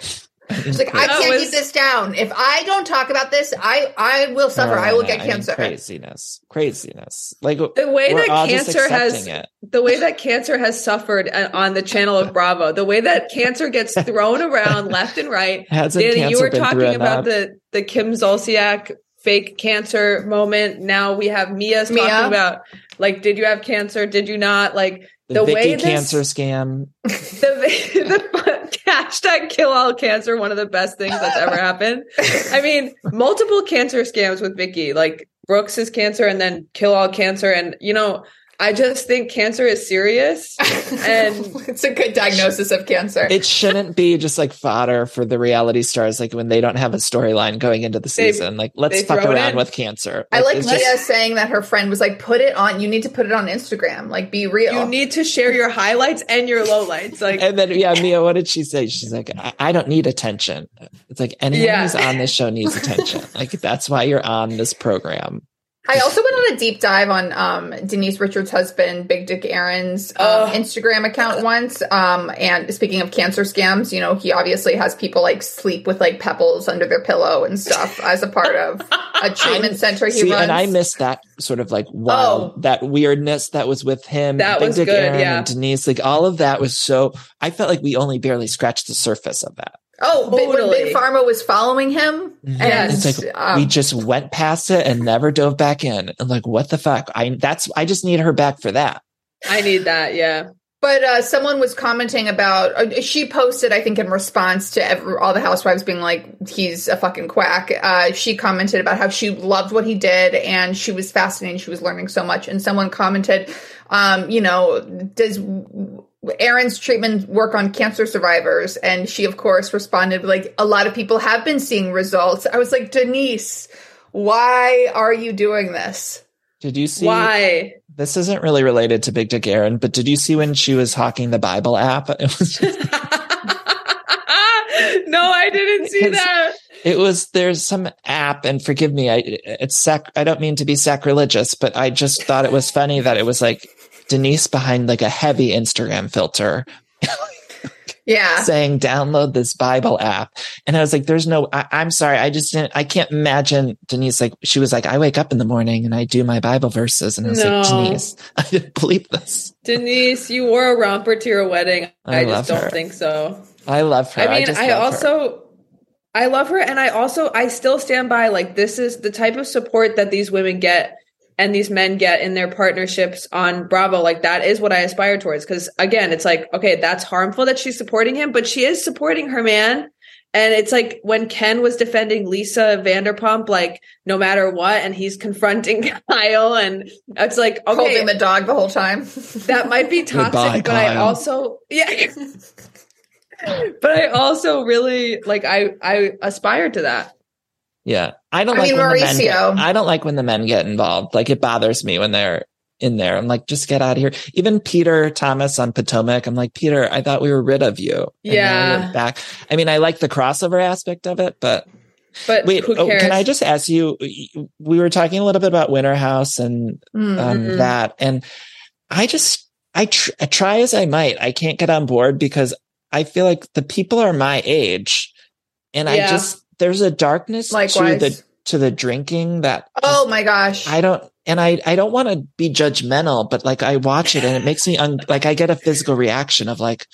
She's like, I can't was- keep this down. If I don't talk about this, I I will suffer. I will get I mean, cancer. craziness, craziness. Like the way that cancer has it. the way that cancer has suffered uh, on the channel of Bravo, the way that cancer gets thrown around left and right. Hasn't Danny, you were talking about enough? the the Kim Zolciak fake cancer moment. Now we have Mia's Mia. talking about like, did you have cancer? Did you not? Like the, the Vicki way this- cancer scam. the the hashtag kill all cancer one of the best things that's ever happened i mean multiple cancer scams with vicki like brooks's cancer and then kill all cancer and you know i just think cancer is serious and it's a good diagnosis of cancer. It shouldn't be just like fodder for the reality stars, like when they don't have a storyline going into the They- season. Like, let's fuck around in. with cancer. I like it's Leah just- saying that her friend was like, "Put it on. You need to put it on Instagram. Like, be real." you need to share your highlights and your lowlights like and then, yeah, Mia, what did she say? She's like, I, I don't need attention. It's like anyone Yeah. who's on this show needs attention. like, that's why you're on this program. I also went on a deep dive on um, Denise Richards' husband, Big Dick Aaron's um. Instagram account once. Um, and speaking of cancer scams, you know, he obviously has people like sleep with like pebbles under their pillow and stuff as a part of a treatment center he See, runs. and I missed that sort of like wow, Oh. that weirdness that was with him, That Big was Dick good, Aaron yeah. and Denise. Like all of that was so. I felt like we only barely scratched the surface of that. Oh, but when Big Pharma was following him, and Yes. It's like um, we just went past it and never dove back in. And like, what the fuck? I that's I just need her back for that. i need that yeah But uh, someone was commenting about. Uh, she posted, I think, in response to every, all the housewives being like, "He's a fucking quack." Uh, she commented about how she loved what he did and she was fascinated. She was learning so much. And someone commented, um, "You know, does Aaron's treatment work on cancer survivors?" And she, of course, responded like, "A lot of people have been seeing results." I was like, Denise, why are you doing this? Did you see? why This isn't really related to Big Dick Aaron, but did you see when she was hawking the Bible app? It was just, no i didn't see that it was there's some app, and forgive me, I it's sac. I don't mean to be sacrilegious, but I just thought it was funny that it was like Denise behind like a heavy Instagram filter Yeah. saying download this Bible app. And I was like, there's no, I, I'm sorry. I just didn't, I can't imagine Denise. Like she was like, I wake up in the morning and I do my Bible verses. And I was No. like, Denise, I didn't believe this. denise you wore a romper to your wedding I i, just don't her. think so I love her. I mean, just I, love her. also I love her and I also I still stand by like this is the type of support that these women get and these men get in their partnerships on Bravo, like that is what I aspire towards. Cause again, it's like, okay, that's harmful that she's supporting him, but she is supporting her man. And it's like when Ken was defending Lisa Vanderpump, like no matter what, and he's confronting Kyle, and it's like, okay, Holding the dog the whole time. that might be toxic, Goodbye, but I also, yeah. but I also really like I I aspire to that. Yeah. I don't I like mean, when the men get, Mauricio. I don't like when the men get involved. Like it bothers me when they're in there. I'm like, just get out of here. Even Peter Thomas on Potomac. I'm like, Peter, I thought we were rid of you. And Yeah. Back. I mean, I like the crossover aspect of it, but But wait, who oh, can I just ask you? We were talking a little bit about Winter House and Mm. um, that, and I just, I, tr- I try as I might. I can't get on board because I feel like the people are my age, and I just there's a darkness to the to the drinking that oh my gosh. I don't, and I, I don't want to be judgmental, but like I watch it and it makes me un, like I get a physical reaction of like,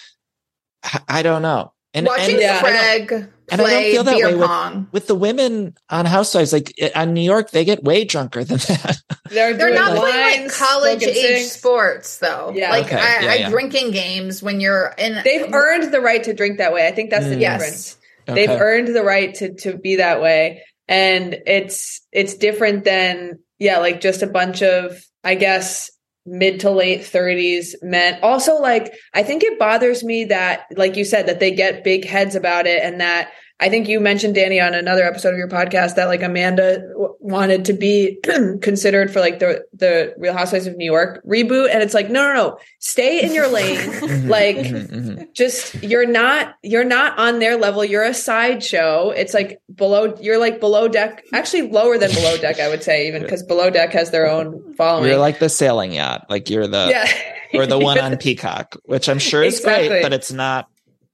I, I don't know. And, Watching and Yeah, I Craig and I don't feel that way with- with the women on Housewives, like on New York, they get way drunker than that. They're, They're doing not playing like college age focusing. sports though. Yeah. Like Okay, I, yeah, I yeah. drinking games when you're in They've earned the right to drink that way. I think that's the mm. difference. Yes. Difference. They've earned the right to to be that way, and it's it's different than yeah, like just a bunch of I guess mid to late 30s men. Also, like I think it bothers me that, like you said, that they get big heads about it, and that I think you mentioned Danny on another episode of your podcast that like Amanda w- wanted to be considered for like the the Real Housewives of New York reboot, and it's like no, no, no, stay in your lane, Mhm, like mhm, mhm. just you're not you're not on their level. You're a sideshow. It's like below you're like below deck actually lower than below deck i would say even because below deck has their own following. You're like the sailing yacht, like you're the, yeah. or the one on Peacock, which I'm sure is Exactly. great, but it's not,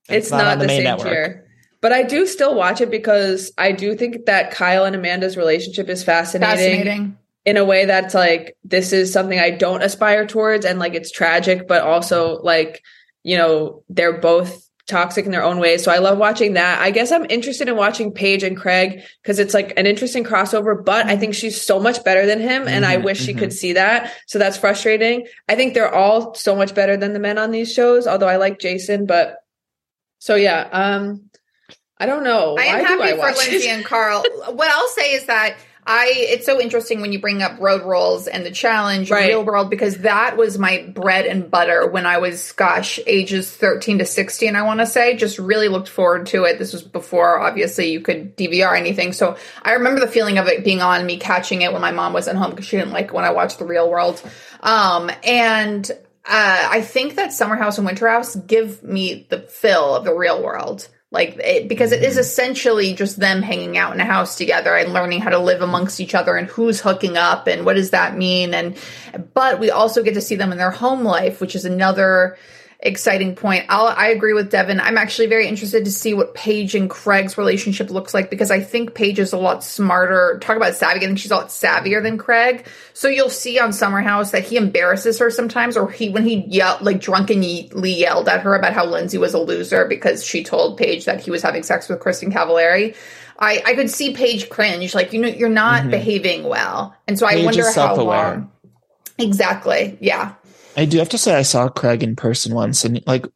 it's, not, on the, main same network. tier but i do still watch it because i do think that kyle and amanda's relationship is fascinating, fascinating. in a way that's like this is something i don't aspire towards and like it's tragic but also like you know they're both toxic in their own ways so i love watching that i guess i'm interested in watching paige and craig because it's like an interesting crossover but i think she's so much better than him and i Mhm, wish she mhm. could see that so that's frustrating i think they're all so much better than the men on these shows although i like jason but so yeah um i don't know I am happy I for watch Lindsay it? and Carl. What I'll say is that I it's so interesting when you bring up road rules and the challenge Right. real world because that was my bread and butter when I was gosh ages 13 to 16 I want to say just really looked forward to it this was before obviously you could DVR anything so I remember the feeling of it being on me catching it when my mom wasn't home because she didn't like when I watched the real world um and uh, I think that Summer House and Winter House give me the fill of the real world. Like, it, because it is essentially just them hanging out in a house together and learning how to live amongst each other and who's hooking up and what does that mean. And, but we also get to see them in their home life, which is another exciting point. I'll, I agree with Devin. I'm actually very interested to see what Paige and Craig's relationship looks like because I think Paige is a lot smarter. Talk about savvy. I think she's a lot savvier than Craig. So you'll see on Summer House that he embarrasses her sometimes, or he when he yelled like drunkenly yelled at her about how Lindsay was a loser because she told Paige that he was having sex with Kristin Cavallari. I, I could see Paige cringe, like you know, you're not behaving well, and so I wonder how long. Exactly. Yeah. I do have to say I saw Craig in person once and like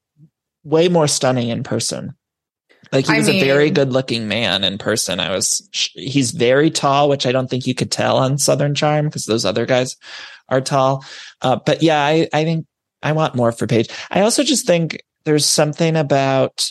way more stunning in person. Like he I was a very good looking man in person. I was, he's very tall, which I don't think you could tell on Southern Charm because those other guys are tall. Uh, but yeah, I, I think I want more for Paige. I also just think there's something about,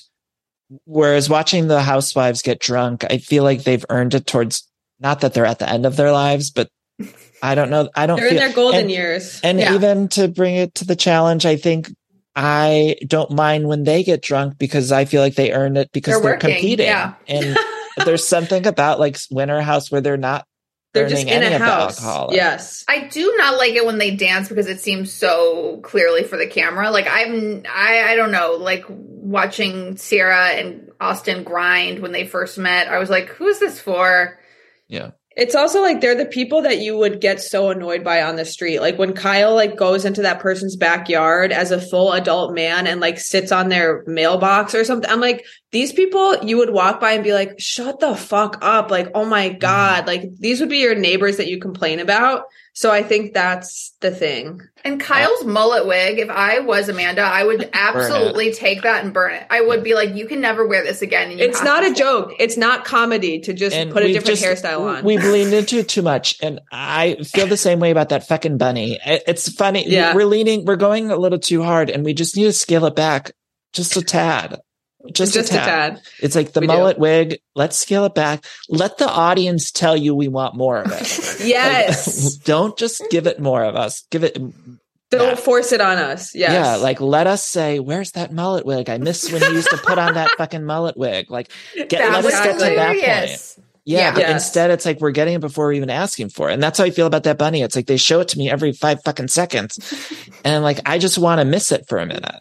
whereas watching the housewives get drunk, I feel like they've earned it towards, not that they're at the end of their lives, but I don't know. I don't they're in their golden and- years and Yeah. even to bring it to the challenge, I think I don't mind when they get drunk because I feel like they earned it because They're they're, working, competing. yeah. And there's something about like Winter House where they're not they're just in any a house yes I do not like it when they dance because it seems so clearly for the camera. Like I'm, I, I don't know, like watching Ciara and Austen grind when they first met. I was like, who is this for? Yeah. It's also like they're the people that you would get so annoyed by on the street. Like when Kyle like goes into that person's backyard as a full adult man and like sits on their mailbox or something. I'm like, these people you would walk by and be like, shut the fuck up. Like, oh my mm-hmm. God. Like, these would be your neighbors that you complain about. So I think that's the thing. And Kyle's mullet wig, if I was Amanda, I would absolutely take that and burn it. I would be like, you can never wear this again. And It's not to a joke. It's not comedy to just And put a different just- hairstyle on. We've leaned into it too much. And I feel the same way about that fucking bunny. It's funny. Yeah. We're leaning, we're going a little too hard and we just need to scale it back just a tad. Just, just a tad. It's like the We do. mullet wig. Let's scale it back. Let the audience tell you we want more of it. yes. Don't just give it more of us. Give it. Don't force it on us. Yes. Yeah. Like let us say, where's that mullet wig? I miss when you used to put on that fucking mullet wig. Like get, That let was us get to that point. Yeah, Yeah. but Yes. instead it's like we're getting it before we're even asking for it. And that's how I feel about that bunny. It's like they show it to me every five fucking seconds. and like I just want to miss it for a minute.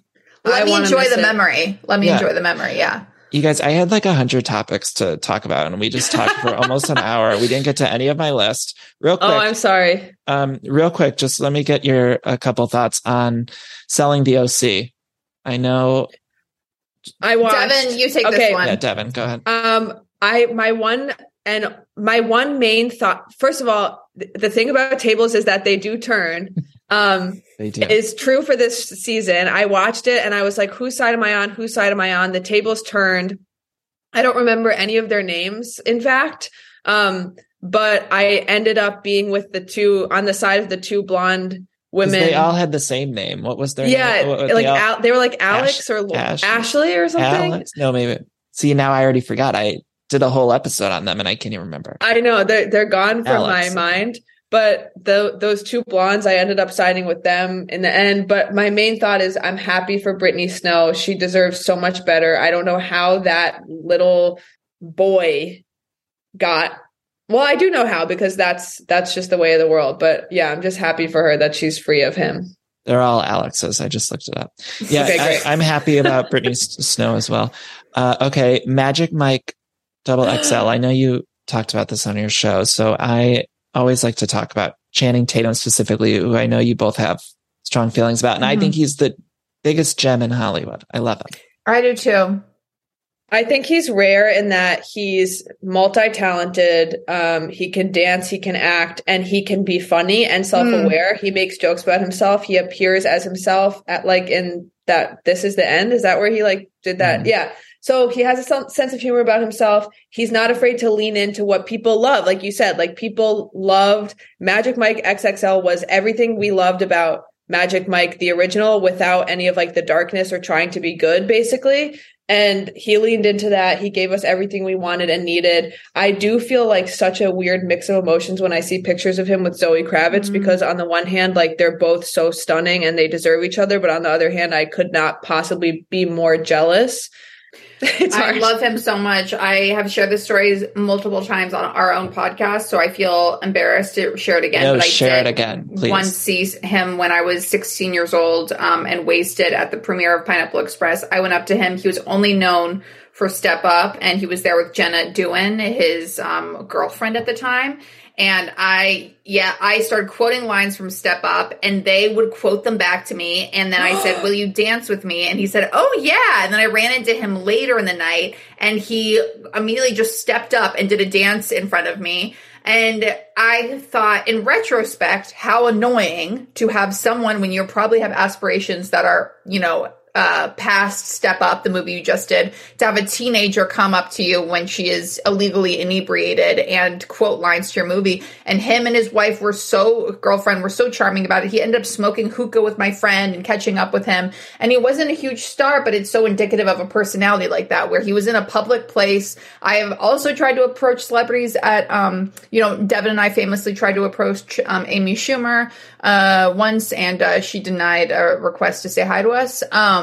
Let I me enjoy the it. memory. Let me Yeah. enjoy the memory. Yeah. You guys, I had like a hundred topics to talk about and we just talked for almost an hour. We didn't get to any of my list. Real quick, Oh, I'm sorry. um, real quick, just let me get your a couple thoughts on selling the OC. I know, I watched. Devin, you take Okay. this one. yeah, Devin, go ahead. Um, I my one and my one main thought. First of all, th- the thing about tables is that they do turn. Um, They do. is true for this season. I watched it and I was like, whose side am I on? Whose side am I on? The tables turned. I don't remember any of their names, in fact. Um, but I ended up being with the two on the side of the two blonde women. They all had the same name. What was their yeah, name? What like they all- Al- they were like Alex or Lo- Ashley. Ashley or something. Alex? No, maybe. See, now I already forgot. I did a whole episode on them and I can't even remember. I know they're they're gone from Alex. my mind. But the, those two blondes, I ended up siding with them in the end. But my main thought is, I'm happy for Brittany Snow. She deserves so much better. I don't know how that little boy got. Well, I do know how because that's that's just the way of the world. But yeah, I'm just happy for her that she's free of him. They're all Alex's. I just looked it up. Yeah, Okay. I, I'm happy about Brittany Snow as well. Uh, okay, Magic Mike Double XL. I know you talked about this on your show, so I always like to talk about Channing Tatum specifically, who I know you both have strong feelings about, and I Mhm. think he's the biggest gem in Hollywood. I love him. I do too. I think he's rare in that he's multi-talented. Um, he can dance, he can act, and he can be funny and self-aware. He makes jokes about himself. He appears as himself at like in that this is the end. Is that where he like did that? Mhm. Yeah. So he has a sense of humor about himself. He's not afraid to lean into what people love. Like you said, like people loved Magic Mike XXL was everything we loved about Magic Mike, the original, without any of like the darkness or trying to be good, basically. And he leaned into that. He gave us everything we wanted and needed. I do feel like such a weird mix of emotions when I see pictures of him with Zoe Kravitz Mhm. because on the one hand, like they're both so stunning and they deserve each other. But on the other hand, I could not possibly be more jealous. it's I love him so much. I have shared this stories multiple times on our own podcast, so I feel embarrassed to share it again. No, but I share did it again, please. Once see him when I was 16 years old um, and wasted at the premiere of Pineapple Express. I went up to him. He was only known for Step Up, and he was there with Jenna Dewan, his um, girlfriend at the time. And I, yeah, I started quoting lines from Step Up, and they would quote them back to me. And then I said, Will you dance with me? And he said, Oh, yeah. And then I ran into him later in the night, and he immediately just stepped up and did a dance in front of me. And I thought, in retrospect, how annoying to have someone when you probably have aspirations that are, you know, uh, past Step Up, the movie you just did, to have a teenager come up to you when she is illegally inebriated and quote lines to your movie. And him and his wife were so, girlfriend, were so charming about it. He ended up smoking hookah with my friend and catching up with him. And he wasn't a huge star, but it's so indicative of a personality like that, where he was in a public place. I have also tried to approach celebrities at, um, you know, Devin and I famously tried to approach um, Amy Schumer uh, once, and uh, she denied a request to say hi to us. Um,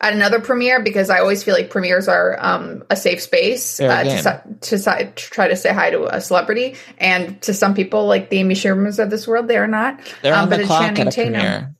at another premiere because I always feel like premieres are um, a safe space uh, to, to, to try to say hi to a celebrity, and to some people like the Amy Schumers of this world, they are not. They're Um, on but the it's clock Channing at a Tatum. premiere.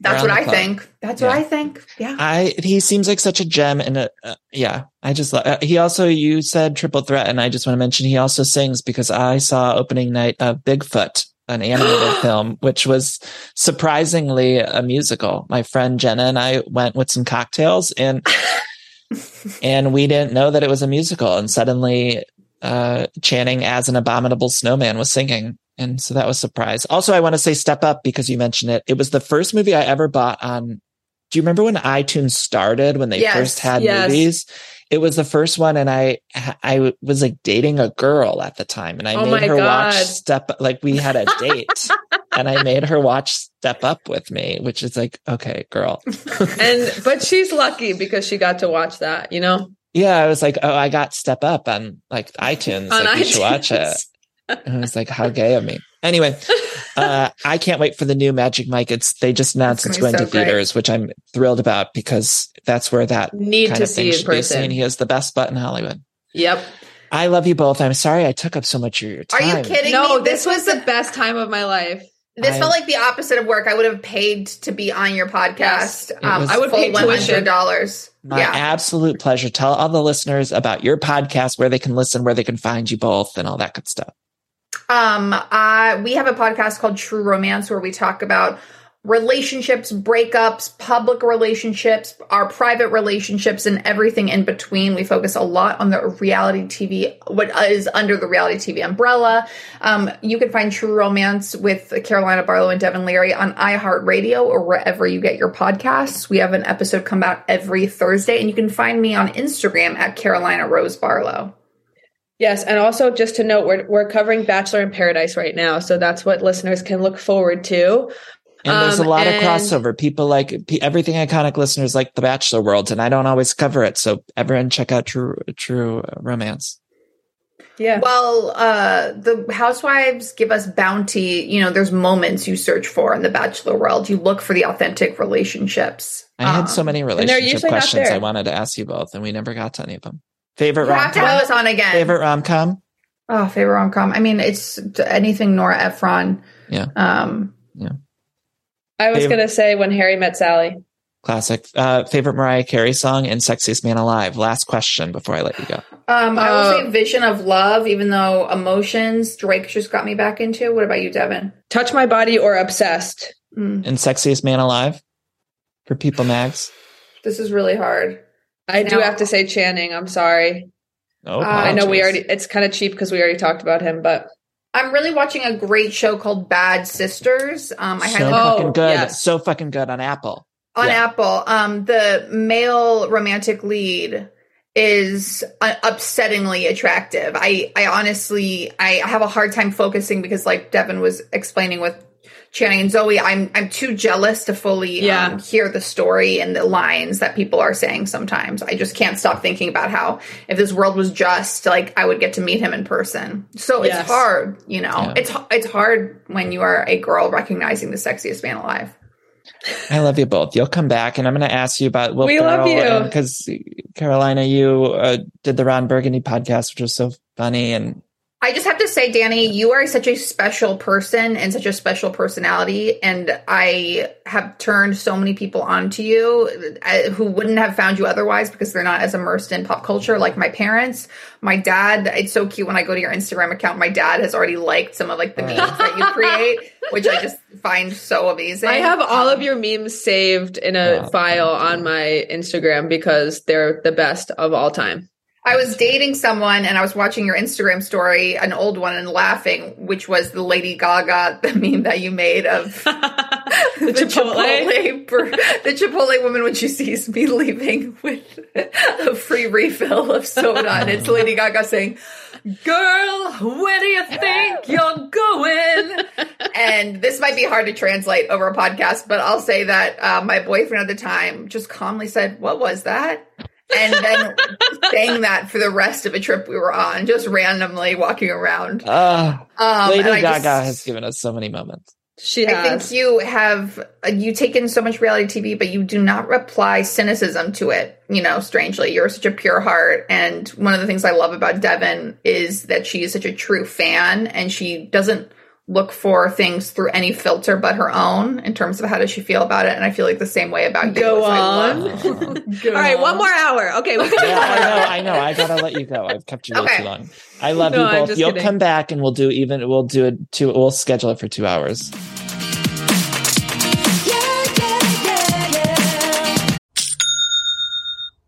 That's what I clock. think. That's what I think. Yeah. I he seems like such a gem and a, uh, yeah I just uh, he also you said triple threat and I just want to mention he also sings because I saw opening night of Bigfoot an animated film which was surprisingly a musical my friend Jenna and I went with some cocktails and and we didn't know that it was a musical. And suddenly, uh, Channing as an abominable snowman was singing. And so that was a surprise. Also, I want to say Step Up because you mentioned it. It was the first movie I ever bought on. Do you remember when iTunes started when they Yes. first had Yes. movies? It was the first one, and I I was like dating a girl at the time, and I Oh made her watch God. Step. Like we had a date, and I made her watch Step Up with me, which is like, okay, girl. and but she's lucky because she got to watch that, you know? Yeah, I was like, oh, I got Step Up on like iTunes. On like, you should watch it. iTunes. And I was like, how gay of me. Anyway, uh, I can't wait for the new Magic Mike. It's they just announced It's going to great. theaters, which I'm thrilled about because that's where that Need kind to of thing see in should be seen. He has the best butt in Hollywood. Yep. I love you both. I'm sorry I took up so much of your time. Are you kidding No, me? this was the best time of my life. This I- felt like the opposite of work. I would have paid to be on your podcast. It Um, I I would would pay pay one hundred tuition. dollars. My Yeah, absolute pleasure. Tell all the listeners about your podcast, where they can listen, where they can find you both, and all that good stuff. Um, uh, we have a podcast called True Romance where we talk about relationships, breakups, public relationships, our private relationships, and everything in between. We focus a lot on the reality TV, what is under the reality TV umbrella. Um, you can find True Romance with Carolina Barlow and Devin Leary on iHeartRadio or wherever you get your podcasts. We have an episode come out every Thursday, and you can find me on Instagram at Carolina Rose Barlow. Yes, and also just to note, we're we're covering Bachelor in Paradise right now, so that's what listeners can look forward to. And there's a Um, lot of crossover. People like pe- everything iconic listeners like The Bachelor World, and I don't always cover it. So everyone check out True True Romance. Yeah. Well, uh, the housewives give us bounty. You know, there's moments you search for in the bachelor world. You look for the authentic relationships. I had so Um, many they're relationship questions I wanted to ask you both, and we never got to any of them. Favorite You rom have to have com? us on again. Favorite rom com? Oh, favorite rom com. I mean, it's anything Nora Ephron. Yeah. Um, I was Favorite- gonna say when Harry met Sally. Classic. Uh, favorite Mariah Carey song and Sexiest Man Alive. Last question before I let you go. um, I will Uh, say Vision of Love, even though Emotions, Drake just got me back into. What about you, Devin? Touch my body or obsessed. Mm, And Sexiest Man Alive for People Mags. this is really hard. I do have to say Channing. I'm sorry. Oh, Uh, I know we already. It's kind of cheap because we already talked about him, but I'm really watching a great show called Bad Sisters. Um, I so highly Oh, fucking good. So fucking good on Apple. on Yeah. Apple, um, the male romantic lead is uh, upsettingly attractive. I, I honestly, I have a hard time focusing because, like Devin was explaining with Channing and Zoe, I'm I'm too jealous to fully Yeah. um, hear the story and the lines that people are saying. Sometimes I just can't stop thinking about how if this world was just, like I would get to meet him in person. So Yes. it's hard, you know. Yeah. It's it's hard when you are a girl recognizing the sexiest man alive. I love you both. You'll come back, and I'm going to ask you about Will We love you. because Carolina, you uh, did the Ron Burgundy podcast, which was so funny, and I just have to say, Danny, you are such a special person and such a special personality. And I have turned so many people onto you uh, who wouldn't have found you otherwise because they're not as immersed in pop culture like my parents. My dad, it's so cute when I go to your Instagram account. My dad has already liked some of like the memes that you create, which I just find so amazing. I have all of your memes saved in a Wow. file on my Instagram because they're the best of all time. I was dating someone and I was watching your Instagram story, an old one, and laughing, which was the Lady Gaga, the meme that you made of the Chipotle. Chipotle per- the Chipotle woman when she sees me leaving with a free refill of soda, and it's Lady Gaga saying, "Girl, where do you think you're going?" and this might be hard to translate over a podcast, but I'll say that uh, my boyfriend at the time just calmly said, "What was that?" And then saying that for the rest of a trip we were on, just randomly walking around. uh, Um, Lady Gaga just- has given us so many moments. She I has. think you have uh, you take in so much reality TV, but you do not apply cynicism to it. You know, strangely, you're such a pure heart, and one of the things I love about Devin is that she is such a true fan, and she doesn't look for things through any filter but her own in terms of how does she feel about it. And I feel like the same way about you. Go as I on. love- Uh, all right, one more hour. Okay, we can do yeah, I know. I know. I gotta let you go. I've kept you way Okay. too long. I love No, you both. You'll kidding. come back, and we'll do even. We'll do it two. We'll schedule it for two hours.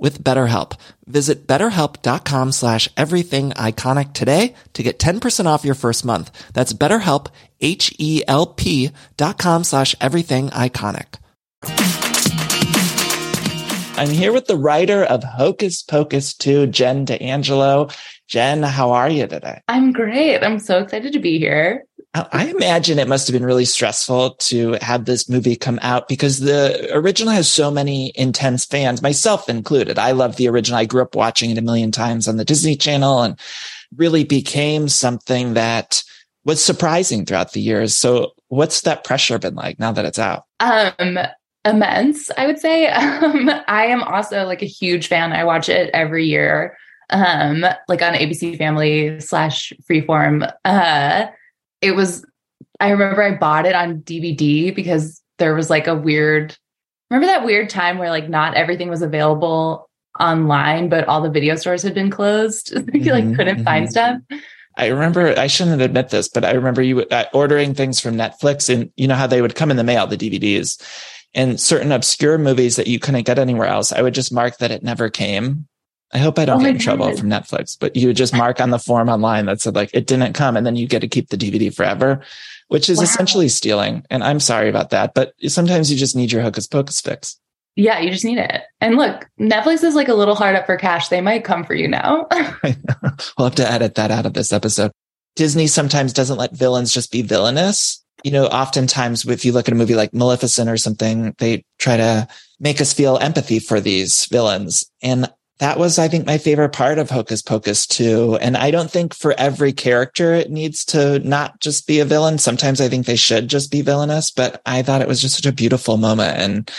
with BetterHelp. Visit betterhelp.com slash everything iconic today to get 10% off your first month. That's betterhelp, H-E-L-P dot com slash everything iconic. I'm here with the writer of Hocus Pocus 2, Jen D'Angelo. Jen, how are you today? I'm great. I'm so excited to be here. I imagine it must have been really stressful to have this movie come out because the original has so many intense fans, myself included. I love the original. I grew up watching it a million times on the Disney Channel and really became something that was surprising throughout the years. So what's that pressure been like now that it's out? Um, immense, I would say. Um, I am also like a huge fan. I watch it every year, um, like on ABC Family slash Freeform. Uh, it was, I remember I bought it on DVD because there was like a weird, remember that weird time where like not everything was available online, but all the video stores had been closed. you mm-hmm, like couldn't mm-hmm. find stuff. I remember I shouldn't admit this, but I remember you uh, ordering things from Netflix and you know how they would come in the mail, the DVDs and certain obscure movies that you couldn't get anywhere else, I would just mark that it never came. I hope I don't oh get in God. trouble from Netflix, but you would just mark on the form online that said like it didn't come and then you get to keep the DVD forever, which is wow. essentially stealing. And I'm sorry about that, but sometimes you just need your hocus pocus fix. Yeah, you just need it. And look, Netflix is like a little hard up for cash. They might come for you now. we'll have to edit that out of this episode. Disney sometimes doesn't let villains just be villainous you know, oftentimes if you look at a movie like Maleficent or something, they try to make us feel empathy for these villains. And that was, I think, my favorite part of Hocus Pocus 2. And I don't think for every character it needs to not just be a villain. Sometimes I think they should just be villainous, but I thought it was just such a beautiful moment and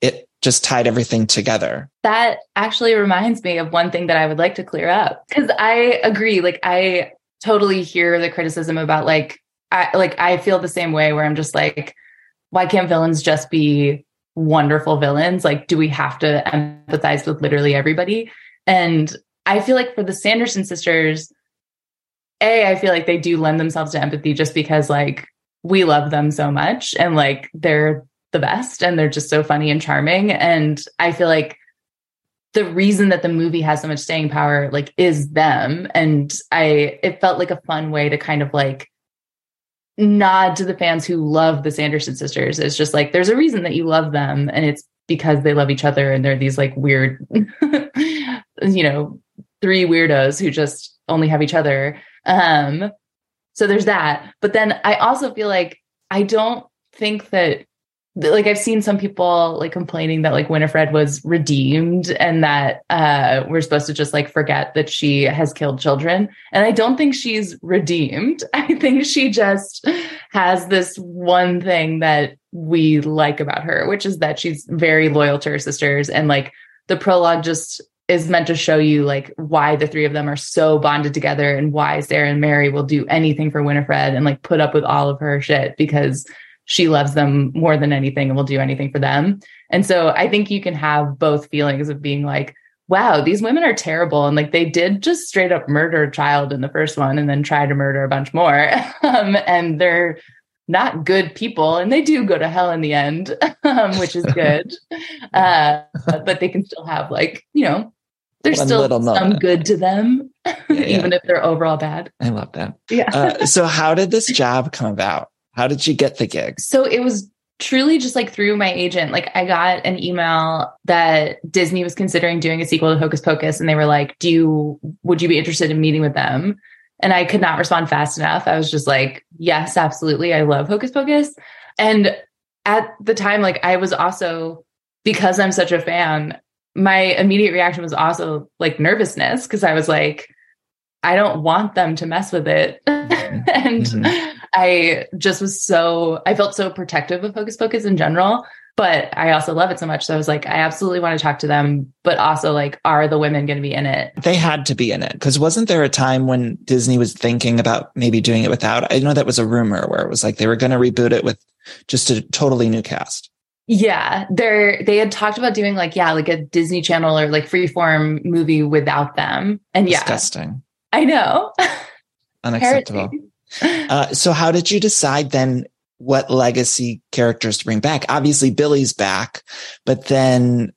it just tied everything together. That actually reminds me of one thing that I would like to clear up because I agree. Like, I totally hear the criticism about like I like I feel the same way where I'm just like, why can't villains just be wonderful villains? Like, do we have to empathize with literally everybody? And I feel like for the Sanderson sisters, A, I feel like they do lend themselves to empathy just because like we love them so much and like they're the best and they're just so funny and charming. And I feel like the reason that the movie has so much staying power like is them. And I it felt like a fun way to kind of like nod to the fans who love the Sanderson sisters. It's just like there's a reason that you love them, and it's because they love each other and they're these like weird, you know, three weirdos who just only have each other. Um, so there's that. But then I also feel like I don't think that like I've seen some people like complaining that like Winifred was redeemed and that uh we're supposed to just like forget that she has killed children. And I don't think she's redeemed. I think she just has this one thing that we like about her, which is that she's very loyal to her sisters and like the prologue just is meant to show you like why the three of them are so bonded together and why Sarah and Mary will do anything for Winifred and like put up with all of her shit because she loves them more than anything and will do anything for them. And so I think you can have both feelings of being like, wow, these women are terrible. And like they did just straight up murder a child in the first one and then try to murder a bunch more. um, and they're not good people and they do go to hell in the end, um, which is good. Uh, but they can still have like, you know, there's One still little some moment. good to them, even if they're overall bad. I love that. Yeah. Uh, so how did this job come about? How did you get the gig? So it was truly just like through my agent. Like I got an email that Disney was considering doing a sequel to Hocus Pocus, and they were like, "Do you would you be interested in meeting with them?" And I could not respond fast enough. I was just like, "Yes, absolutely. I love Hocus Pocus." And at the time, like I was also because I'm such a fan. My immediate reaction was also like nervousness because I was like, I don't want them to mess with it. and Mhm. I just was so, I felt so protective of Hocus Pocus in general, but I also love it so much. So I was like, I absolutely want to talk to them, but also like, are the women going to be in it? They had to be in it because wasn't there a time when Disney was thinking about maybe doing it without? I know that was a rumor where it was like they were going to reboot it with just a totally new cast. Yeah, they're they had talked about doing like yeah, like a Disney Channel or like freeform movie without them. And yeah, Disgusting, I know. unacceptable. Heresy. Uh, so how did you decide then what legacy characters to bring back? Obviously Billy's back, but then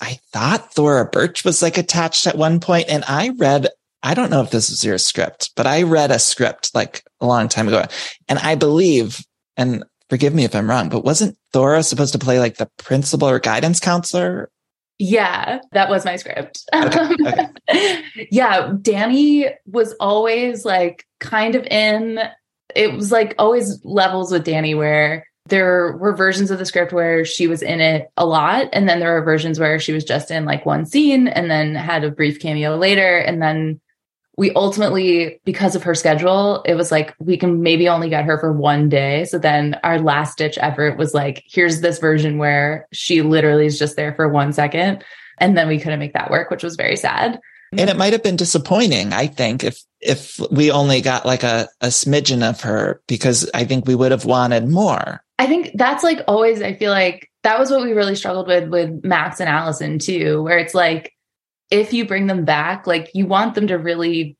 I thought Thora Birch was like attached at one point and I read, I don't know if this was your script, but I read a script like a long time ago and I believe, and forgive me if I'm wrong, but wasn't Thora supposed to play like the principal or guidance counselor? Yeah, that was my script. Okay, okay. yeah, Dani was always like kind of in. It was like always levels with Dani where there were versions of the script where she was in it a lot. And then there were versions where she was just in like one scene and then had a brief cameo later. And then we ultimately, because of her schedule, it was like we can maybe only get her for one day. So then our last ditch effort was like, here's this version where she literally is just there for one second. And then we couldn't make that work, which was very sad. And it mm-hmm. might have been disappointing, I think, if if we only got like a, a smidgen of her, because I think we would have wanted more. I think that's like always, I feel like that was what we really struggled with with Max and Allison too, where it's like, if you bring them back, like you want them to really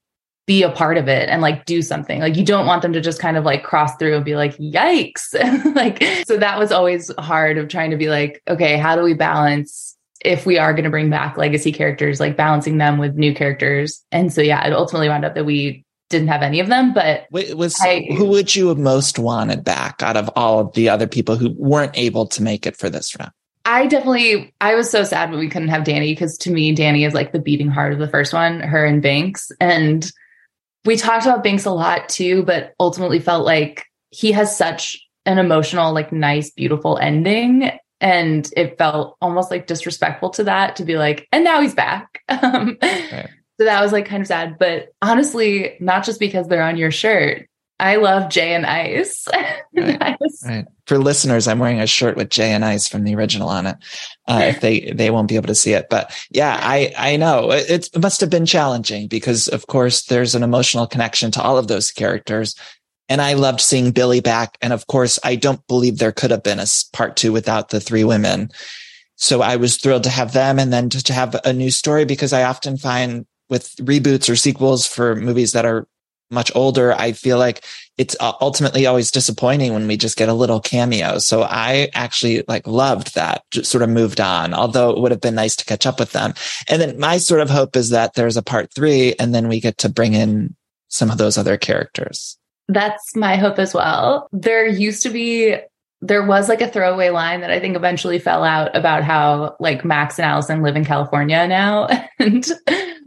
be a part of it and like do something. Like you don't want them to just kind of like cross through and be like, yikes. like, so that was always hard of trying to be like, okay, how do we balance if we are going to bring back legacy characters, like balancing them with new characters? And so, yeah, it ultimately wound up that we didn't have any of them, but Wa- Was I- who would you have most wanted back out of all of the other people who weren't able to make it for this round? I definitely I was so sad when we couldn't have Dani because to me Dani is like the beating heart of the first one, her and Binx. And we talked about Binx a lot too, but ultimately felt like he has such an emotional, like nice, beautiful ending. And it felt almost like disrespectful to that to be like, and now he's back. Um, So that was like kind of sad. But honestly, not just because they're on your shirt. I love Jay and Ice. Right. Ice. Right. For listeners, I'm wearing a shirt with Jay and Ice from the original on it. Uh, if they, they won't be able to see it, but yeah, I, I know it, it must have been challenging because of course there's an emotional connection to all of those characters. And I loved seeing Billy back. And of course, I don't believe there could have been a part two without the three women. So I was thrilled to have them and then to, have a new story because I often find with reboots or sequels for movies that are much older, I feel like it's uh, ultimately always disappointing when we just get a little cameo. So I actually like loved that, just sort of moved on, although it would have been nice to catch up with them. And then my sort of hope is that there's a part three and then we get to bring in some of those other characters. That's my hope as well. There used to be, there was like a throwaway line that I think eventually fell out about how like Max and Allison live in California now. And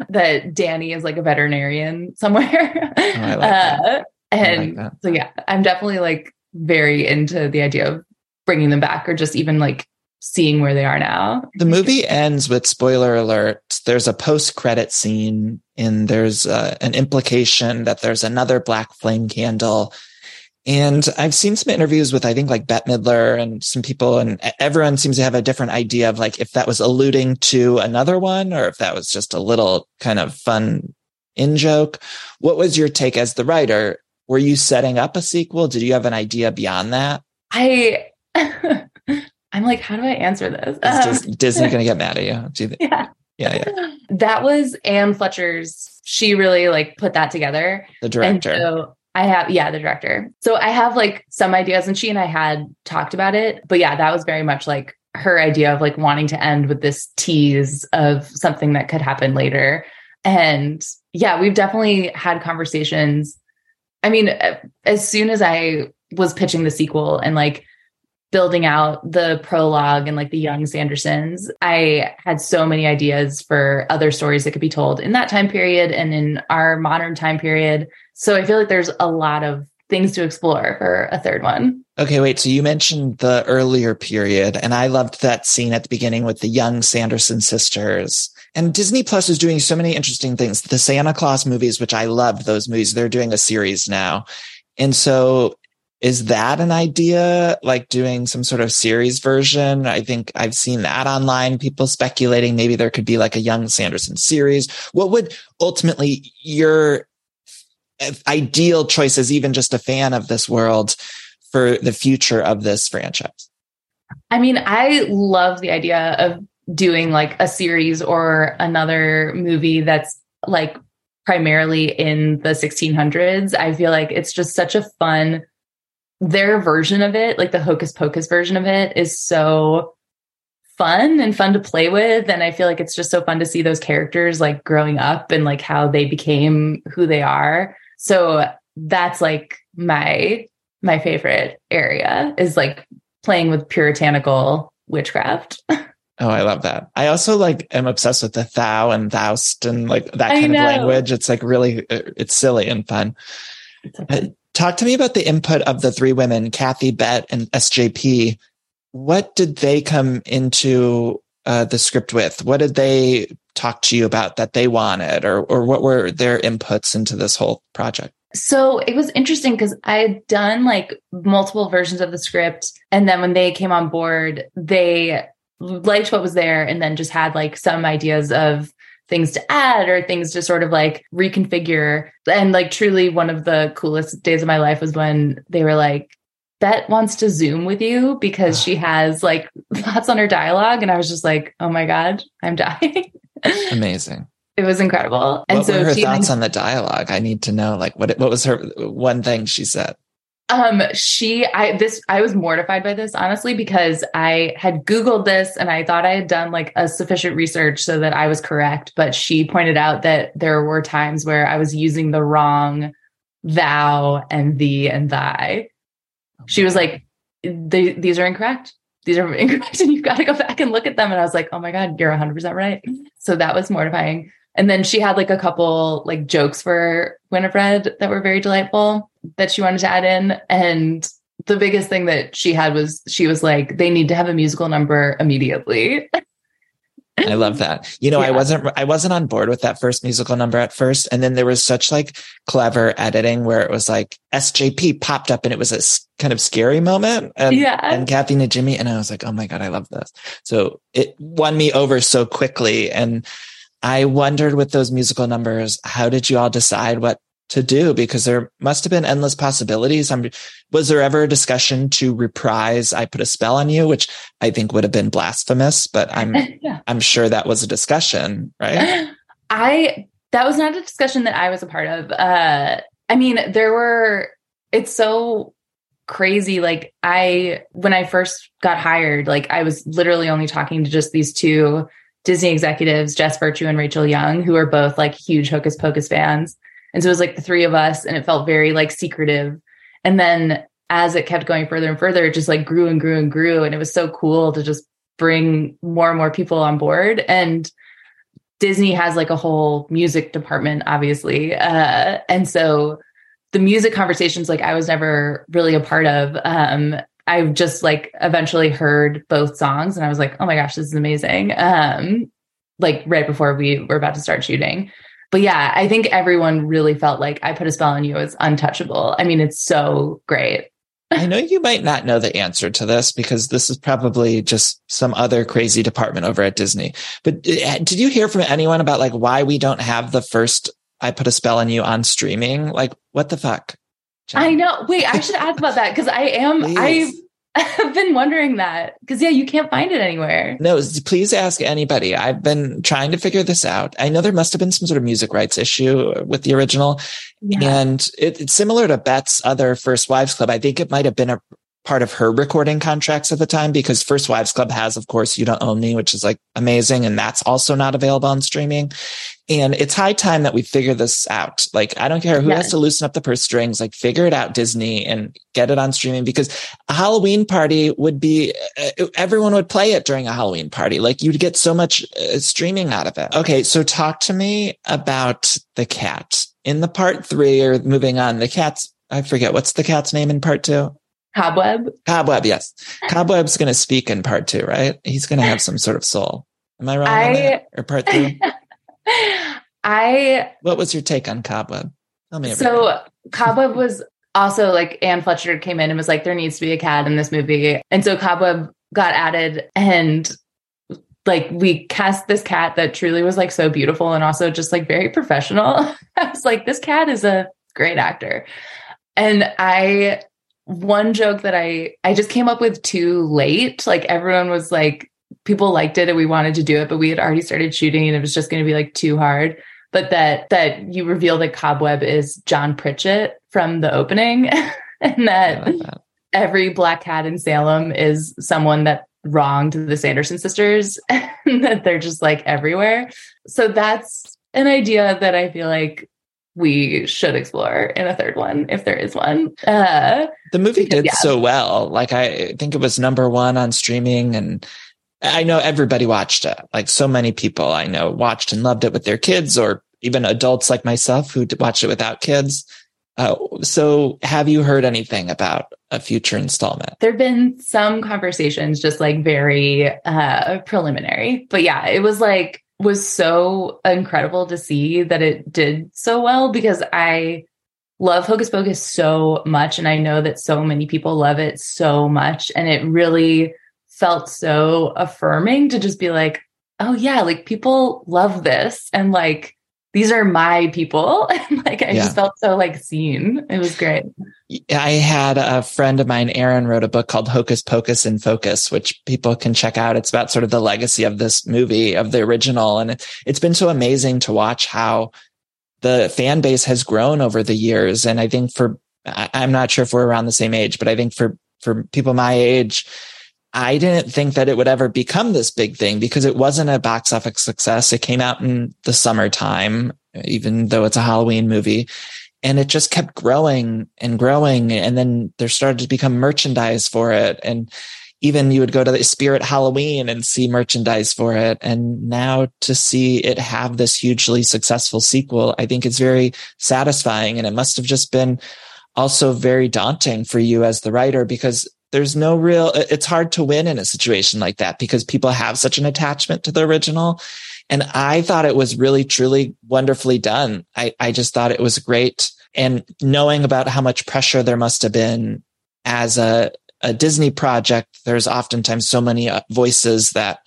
that Dani is like a veterinarian somewhere. Oh, I like that. Uh, and that. so yeah, I'm definitely like very into the idea of bringing them back or just even like seeing where they are now. The movie ends with spoiler alert. There's a post credit scene, and there's uh, an implication that there's another black flame candle. And I've seen some interviews with, I think, like Bette Midler and some people, and everyone seems to have a different idea of like if that was alluding to another one or if that was just a little kind of fun in joke. What was your take as the writer? Were you setting up a sequel? Did you have an idea beyond that? I I'm like, how do I answer this? Is Um, Disney going to get mad at you? Do you think? yeah. Yeah, yeah. That was Anne Fletcher's. She really like put that together. The director. And so I have, yeah, the director. So I have like some ideas, and she and I had talked about it. But yeah, that was very much like her idea of like wanting to end with this tease of something that could happen later. And yeah, we've definitely had conversations. I mean, uh, as soon as I was pitching the sequel and like building out the prologue and like the young Sandersons, I had so many ideas for other stories that could be told in that time period and in our modern time period. So I feel like there's a lot of things to explore for a third one. Okay, wait. So you mentioned the earlier period, and I loved that scene at the beginning with the young Sanderson sisters. And Disney Plus is doing so many interesting things. The Santa Claus movies, which I loved those movies, they're doing a series now. And so is that an idea like doing some sort of series version? I think i've seen that online people speculating maybe there could be like a young sanderson series. What would ultimately your uh, ideal choice even just a fan of this world for the future of this franchise? I mean, I love the idea of doing like a series or another movie that's like primarily in the 1600s. I feel like it's just such a fun their version of it, like the hocus pocus version of it is so fun and fun to play with and I feel like it's just so fun to see those characters like growing up and like how they became who they are. So that's like my my favorite area is like playing with puritanical witchcraft. Oh, I love that. I also like am obsessed with the thou and thoust and like that kind of language. It's like really, uh, it's silly and fun. Uh, Talk to me about the input of the three women, Kathy, Bette, and SJP. What did they come into uh, the script with? What did they talk to you about that they wanted, or or what were their inputs into this whole project? So it was interesting because I had done like multiple versions of the script. And then when they came on board, they liked what was there and then just had like some ideas of things to add or things to sort of like reconfigure. And like truly one of the coolest days of my life was when they were like, Bette wants to Zoom with you because she has like thoughts on her dialogue. And I was just like, oh my God, I'm dying. Amazing. it was incredible. And what so were her she and I- thoughts on the dialogue? I need to know. Like, what what was her one thing she said? Um, she, I, this, I was mortified by this, honestly, because I had Googled this and I thought I had done like a sufficient research so that I was correct. But she pointed out that there were times where I was using the wrong thou and thee and thy. She was like, these are incorrect. These are incorrect. And you've got to go back and look at them. And I was like, oh my God, you're 100% right. So that was mortifying. And then she had like a couple like jokes for Winifred that were very delightful that she wanted to add in. And the biggest thing that she had was she was like, they need to have a musical number immediately. I love that. You know, I wasn't I wasn't on board with that first musical number at first, and then there was such like clever editing where it was like SJP popped up, and it was a kind of scary moment, and Yeah. and Kathy Najimy, and I was like, oh my god, I love this. So it won me over so quickly, and I wondered with those musical numbers, how did you all decide what to do? Because there must have been endless possibilities. I'm, was there ever a discussion to reprise "I Put a Spell on You," which I think would have been blasphemous, but I'm yeah. I'm sure that was a discussion, right? I that was not a discussion that I was a part of. Uh I mean, there were it's so crazy like I when I first got hired, like I was literally only talking to just these two Disney executives, Jess Virtue and Rachel Young, who are both like huge Hocus Pocus fans. And so it was like the three of us and it felt very like secretive. And then as it kept going further and further, it just like grew and grew and grew and it was so cool to just bring more and more people on board and Disney has like a whole music department, obviously. Uh, and so the music conversations, like I was never really a part of. Um, I just like eventually heard both songs and I was like, oh my gosh, this is amazing. Um, like right before we were about to start shooting. But yeah, I think everyone really felt like I put a spell on you as untouchable. I mean, it's so great. I know you might not know the answer to this because this is probably just some other crazy department over at Disney. But uh, did you hear from anyone about like why we don't have the first I put a spell on you on streaming? Like what the fuck? I know. Wait, I should ask about that because I am I I've been wondering that because yeah, you can't find it anywhere. No, please ask anybody. I've been trying to figure this out. I know there must have been some sort of music rights issue with the original, yeah. and it, it's similar to Bette's other First Wives Club. I think it might have been a part of her recording contracts at the time because First Wives Club has, of course, You Don't Own Me, which is like amazing. And that's also not available on streaming. And it's high time that we figure this out. Like, I don't care who yes. has to loosen up the purse strings, like figure it out, Disney, and get it on streaming because a Halloween party would be, uh, everyone would play it during a Halloween party. Like you'd get so much uh, streaming out of it. Okay. So talk to me about the cat in the part three or moving on. The cat's, I forget what's the cat's name in part two. Cobweb. Cobweb, yes. Cobweb's going to speak in part two, right? He's going to have some sort of soul. Am I wrong? I, or part three? I. What was your take on Cobweb? Tell me. So Cobweb was also like Anne Fletcher came in and was like, there needs to be a cat in this movie, and so Cobweb got added, and like we cast this cat that truly was like so beautiful and also just like very professional. I was like, this cat is a great actor, and I one joke that I I just came up with too late. Like everyone was like people liked it and we wanted to do it, but we had already started shooting and it was just going to be like too hard. But that that you reveal that Cobweb is John Pritchett from the opening and that, that every black cat in Salem is someone that wronged the Sanderson sisters and that they're just like everywhere. So that's an idea that I feel like we should explore in a third one if there is one. Uh, the movie did yeah. so well. Like I think it was number one on streaming and I know everybody watched it. Like so many people I know watched and loved it with their kids or even adults like myself who watched it without kids. Uh, so have you heard anything about a future installment? There've been some conversations, just like very uh, preliminary, but yeah, it was like was so incredible to see that it did so well because I love Hocus Pocus so much. And I know that so many people love it so much. And it really felt so affirming to just be like, oh, yeah, like people love this. And like, these are my people. And like, I yeah. just felt so like seen. It was great. I had a friend of mine, Aaron, wrote a book called Hocus Pocus in Focus, which people can check out. It's about sort of the legacy of this movie, of the original. And it's been so amazing to watch how the fan base has grown over the years. And I think for, I'm not sure if we're around the same age, but I think for, for people my age, I didn't think that it would ever become this big thing because it wasn't a box office success. It came out in the summertime, even though it's a Halloween movie. And it just kept growing and growing. And then there started to become merchandise for it. And even you would go to the Spirit Halloween and see merchandise for it. And now to see it have this hugely successful sequel, I think it's very satisfying. And it must have just been also very daunting for you as the writer because there's no real, it's hard to win in a situation like that because people have such an attachment to the original. And I thought it was really, truly wonderfully done. I, I just thought it was great. And knowing about how much pressure there must have been as a, a Disney project, there's oftentimes so many uh, voices that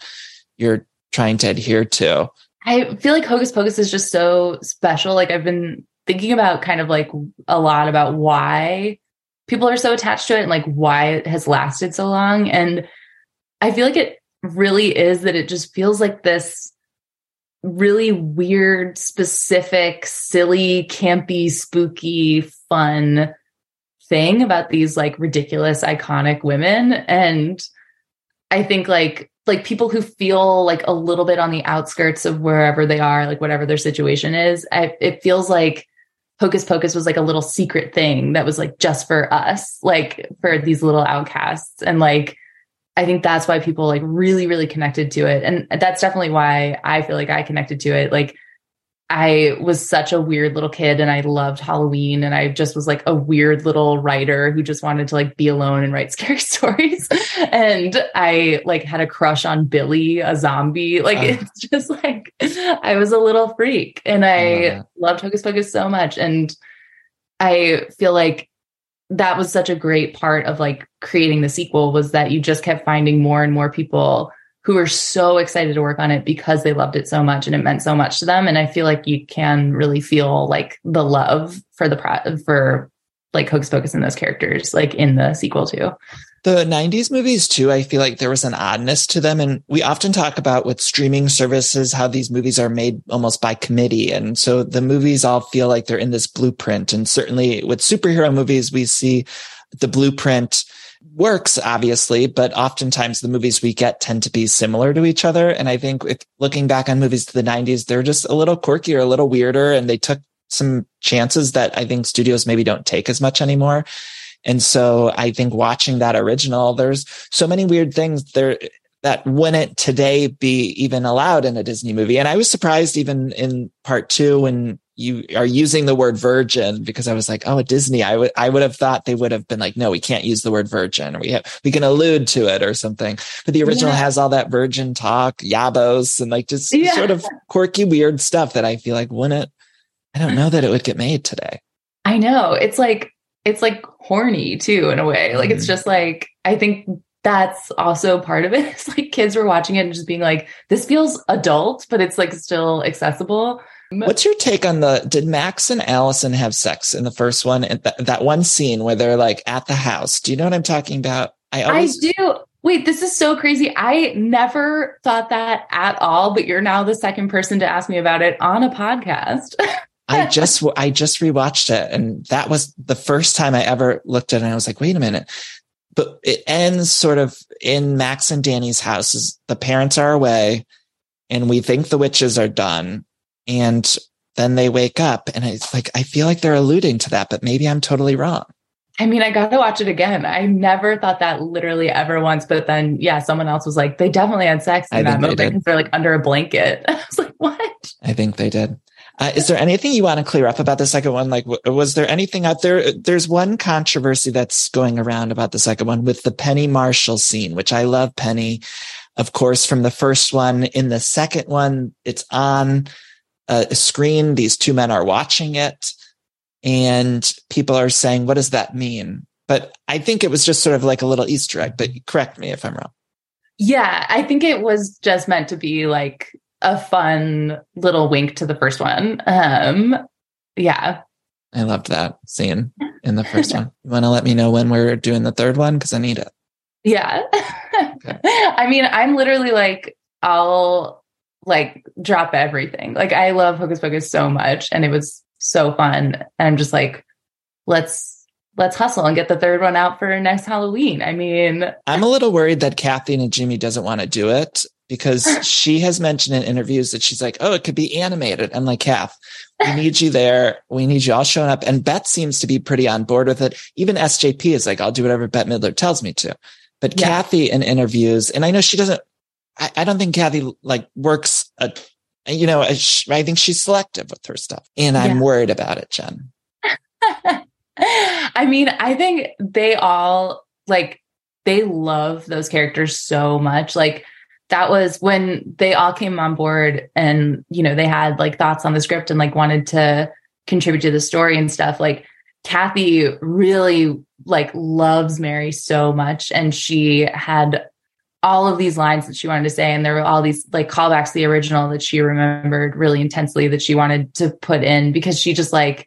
you're trying to adhere to. I feel like Hocus Pocus is just so special. Like I've been thinking about kind of like a lot about why people are so attached to it and like why it has lasted so long. And I feel like it really is that it just feels like this really weird, specific, silly, campy, spooky, fun thing about these like ridiculous, iconic women. And I think like like people who feel like a little bit on the outskirts of wherever they are, like whatever their situation is, I, it feels like Hocus Pocus was like a little secret thing that was like just for us, like for these little outcasts. And like, I think that's why people like really, really connected to it. And that's definitely why I feel like I connected to it. Like I was such a weird little kid and I loved Halloween and I just was like a weird little writer who just wanted to like be alone and write scary stories. and I like had a crush on Billy, a zombie. Like uh, it's just like I was a little freak and I loved Hocus Pocus so much. And I feel like that was such a great part of like creating the sequel was that you just kept finding more and more people who are so excited to work on it because they loved it so much and it meant so much to them. And I feel like you can really feel like the love for the for like Hocus Pocus and those characters, like in the sequel too. The 90s movies too, I feel like there was an oddness to them. And we often talk about with streaming services, how these movies are made almost by committee. And so the movies all feel like they're in this blueprint. And certainly with superhero movies, we see the blueprint works, obviously, but oftentimes the movies we get tend to be similar to each other. And I think if looking back on movies to the 90s, they're just a little quirkier, a little weirder, and they took some chances that I think studios maybe don't take as much anymore. And so I think watching that original, there's so many weird things there that wouldn't today be even allowed in a Disney movie. And I was surprised even in part two when you are using the word virgin because I was like, oh, at Disney, I would I would have thought they would have been like, no, we can't use the word virgin. We have we can allude to it or something. But the original yeah. has all that virgin talk, yabos, and like just yeah. sort of quirky, weird stuff that I feel like wouldn't. I don't know that it would get made today. I know it's like it's like horny too in a way. Like mm. it's just like I think that's also part of it. It's like kids were watching it and just being like, this feels adult, but it's like still accessible. What's your take on the? Did Max and Allison have sex in the first one? And th- that one scene where they're like at the house. Do you know what I'm talking about? I always I do. Wait, this is so crazy. I never thought that at all, but you're now the second person to ask me about it on a podcast. I just I just rewatched it and that was the first time I ever looked at it and I was like, wait a minute. But it ends sort of in Max and Dani's house. The parents are away and we think the witches are done and then they wake up and it's like, I feel like they're alluding to that, but maybe I'm totally wrong. I mean, I got to watch it again. I never thought that literally ever once, but then, yeah, someone else was like, they definitely had sex in I that moment because they're like under a blanket. I was like, what? I think they did. Uh, is there anything you want to clear up about the second one? Like, w- was there anything out there? There's one controversy that's going around about the second one with the Penny Marshall scene, which I love Penny, of course, from the first one. In the second one, it's on a screen. These two men are watching it and people are saying, what does that mean? But I think it was just sort of like a little Easter egg, but correct me if I'm wrong. Yeah, I think it was just meant to be like a fun little wink to the first one. Um, yeah. I loved that scene in the first one. You want to let me know when we're doing the third one? Because I need it. Yeah. okay. I mean, I'm literally like, I'll like drop everything. Like I love Hocus Pocus so much and it was so fun. And I'm just like, let's let's hustle and get the third one out for next Halloween. I mean, I'm a little worried that Kathy Najimy doesn't want to do it because she has mentioned in interviews that she's like, oh, it could be animated. I'm like, Kath, we need you there. We need you all showing up. And Bette seems to be pretty on board with it. Even SJP is like, I'll do whatever Bette Midler tells me to. But yeah. Kathy in interviews, and I know she doesn't I, I don't think Kathy like works, a, you know, I think she's selective with her stuff and I'm yeah. worried about it, Jen. I mean, I think they all like, they love those characters so much. Like, that was when they all came on board and, you know, they had like thoughts on the script and like wanted to contribute to the story and stuff. Like, Kathy really like loves Mary so much and she had all of these lines that she wanted to say and there were all these like callbacks to the original that she remembered really intensely that she wanted to put in because she just like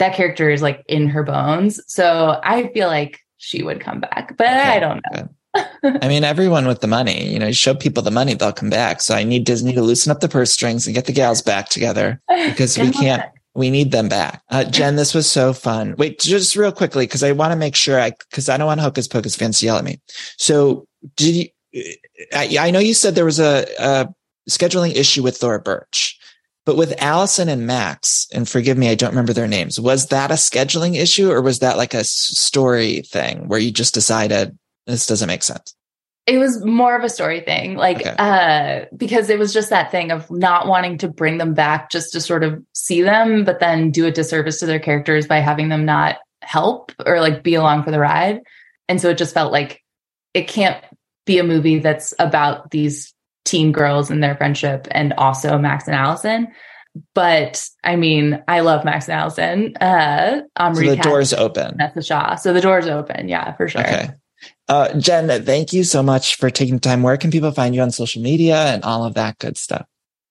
that character is like in her bones so i feel like she would come back but okay. i don't know I mean, everyone with the money, you know, you show people the money, they'll come back. So I need Disney to loosen up the purse strings and get the gals back together because we can't, we need them back. Uh, Jen, this was so fun. Wait, just real quickly, because I want to make sure I, because I don't want Hocus Pocus fans to yell at me. So did you, I, I know you said there was a, a scheduling issue with Thora Birch, but with Allison and Max, and forgive me, I don't remember their names. Was that a scheduling issue or was that like a story thing where you just decided this doesn't make sense? It was more of a story thing, like Okay. uh because it was just that thing of not wanting to bring them back just to sort of see them, but then do a disservice to their characters by having them not help or like be along for the ride. And so it just felt like it can't be a movie that's about these teen girls and their friendship and also Max and Allison. But I mean, I love Max and Allison. Uh I'm So the door's open. Vinessa Shaw. So the door's open, yeah, for sure. Okay. Uh, Jen, thank you so much for taking the time. Where can people find you on social media and all of that good stuff?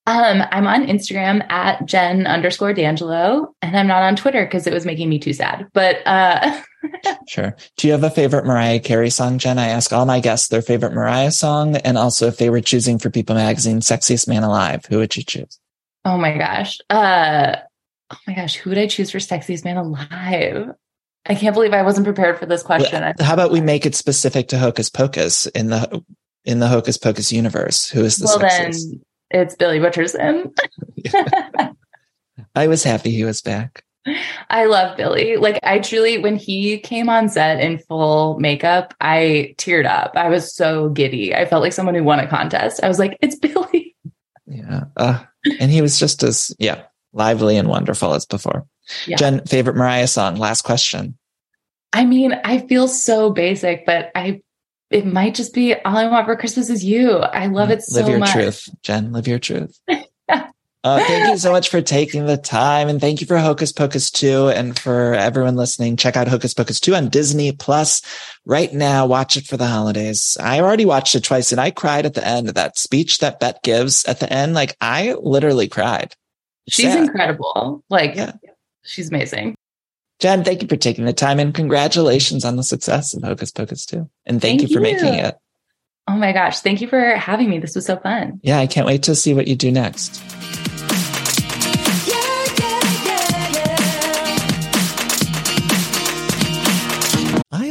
Um, I'm on Instagram at Jen underscore D'Angelo, and I'm not on Twitter because it was making me too sad. But uh, Sure. Do you have a favorite Mariah Carey song, Jen? I ask all my guests their favorite Mariah song, and also if they were choosing for People Magazine Sexiest Man Alive, who would you choose? oh my gosh, uh, oh my gosh, who would I choose for sexiest man alive? I can't believe I wasn't prepared for this question. I- How about we make it specific to Hocus Pocus in the in the Hocus Pocus universe? Who is the well, then sexiest? it's Billy Butcherson. I was happy he was back. I love Billy. Like I truly, when he came on set in full makeup, I teared up. I was so giddy. I felt like someone who won a contest. I was like, it's Billy. Yeah. Uh, and he was just as, yeah, lively and wonderful as before. Yeah. Jen, favorite Mariah song? Last question. I mean, I feel so basic, but I it might just be all I want for Christmas is you. I love it so Live your much. truth, Jen. Live your truth. Uh, thank you so much for taking the time and thank you for Hocus Pocus 2 and for everyone listening. Check out Hocus Pocus 2 on Disney Plus right now. Watch it for the holidays. I already watched it twice and I cried at the end of that speech that Bette gives at the end. Like I literally cried. She's Sad. incredible. Like Yeah. she's amazing. Jen, thank you for taking the time and congratulations on the success of Hocus Pocus 2. And thank, Thank you for you. making it. Oh my gosh. Thank you for having me. This was so fun. Yeah, I can't wait to see what you do next.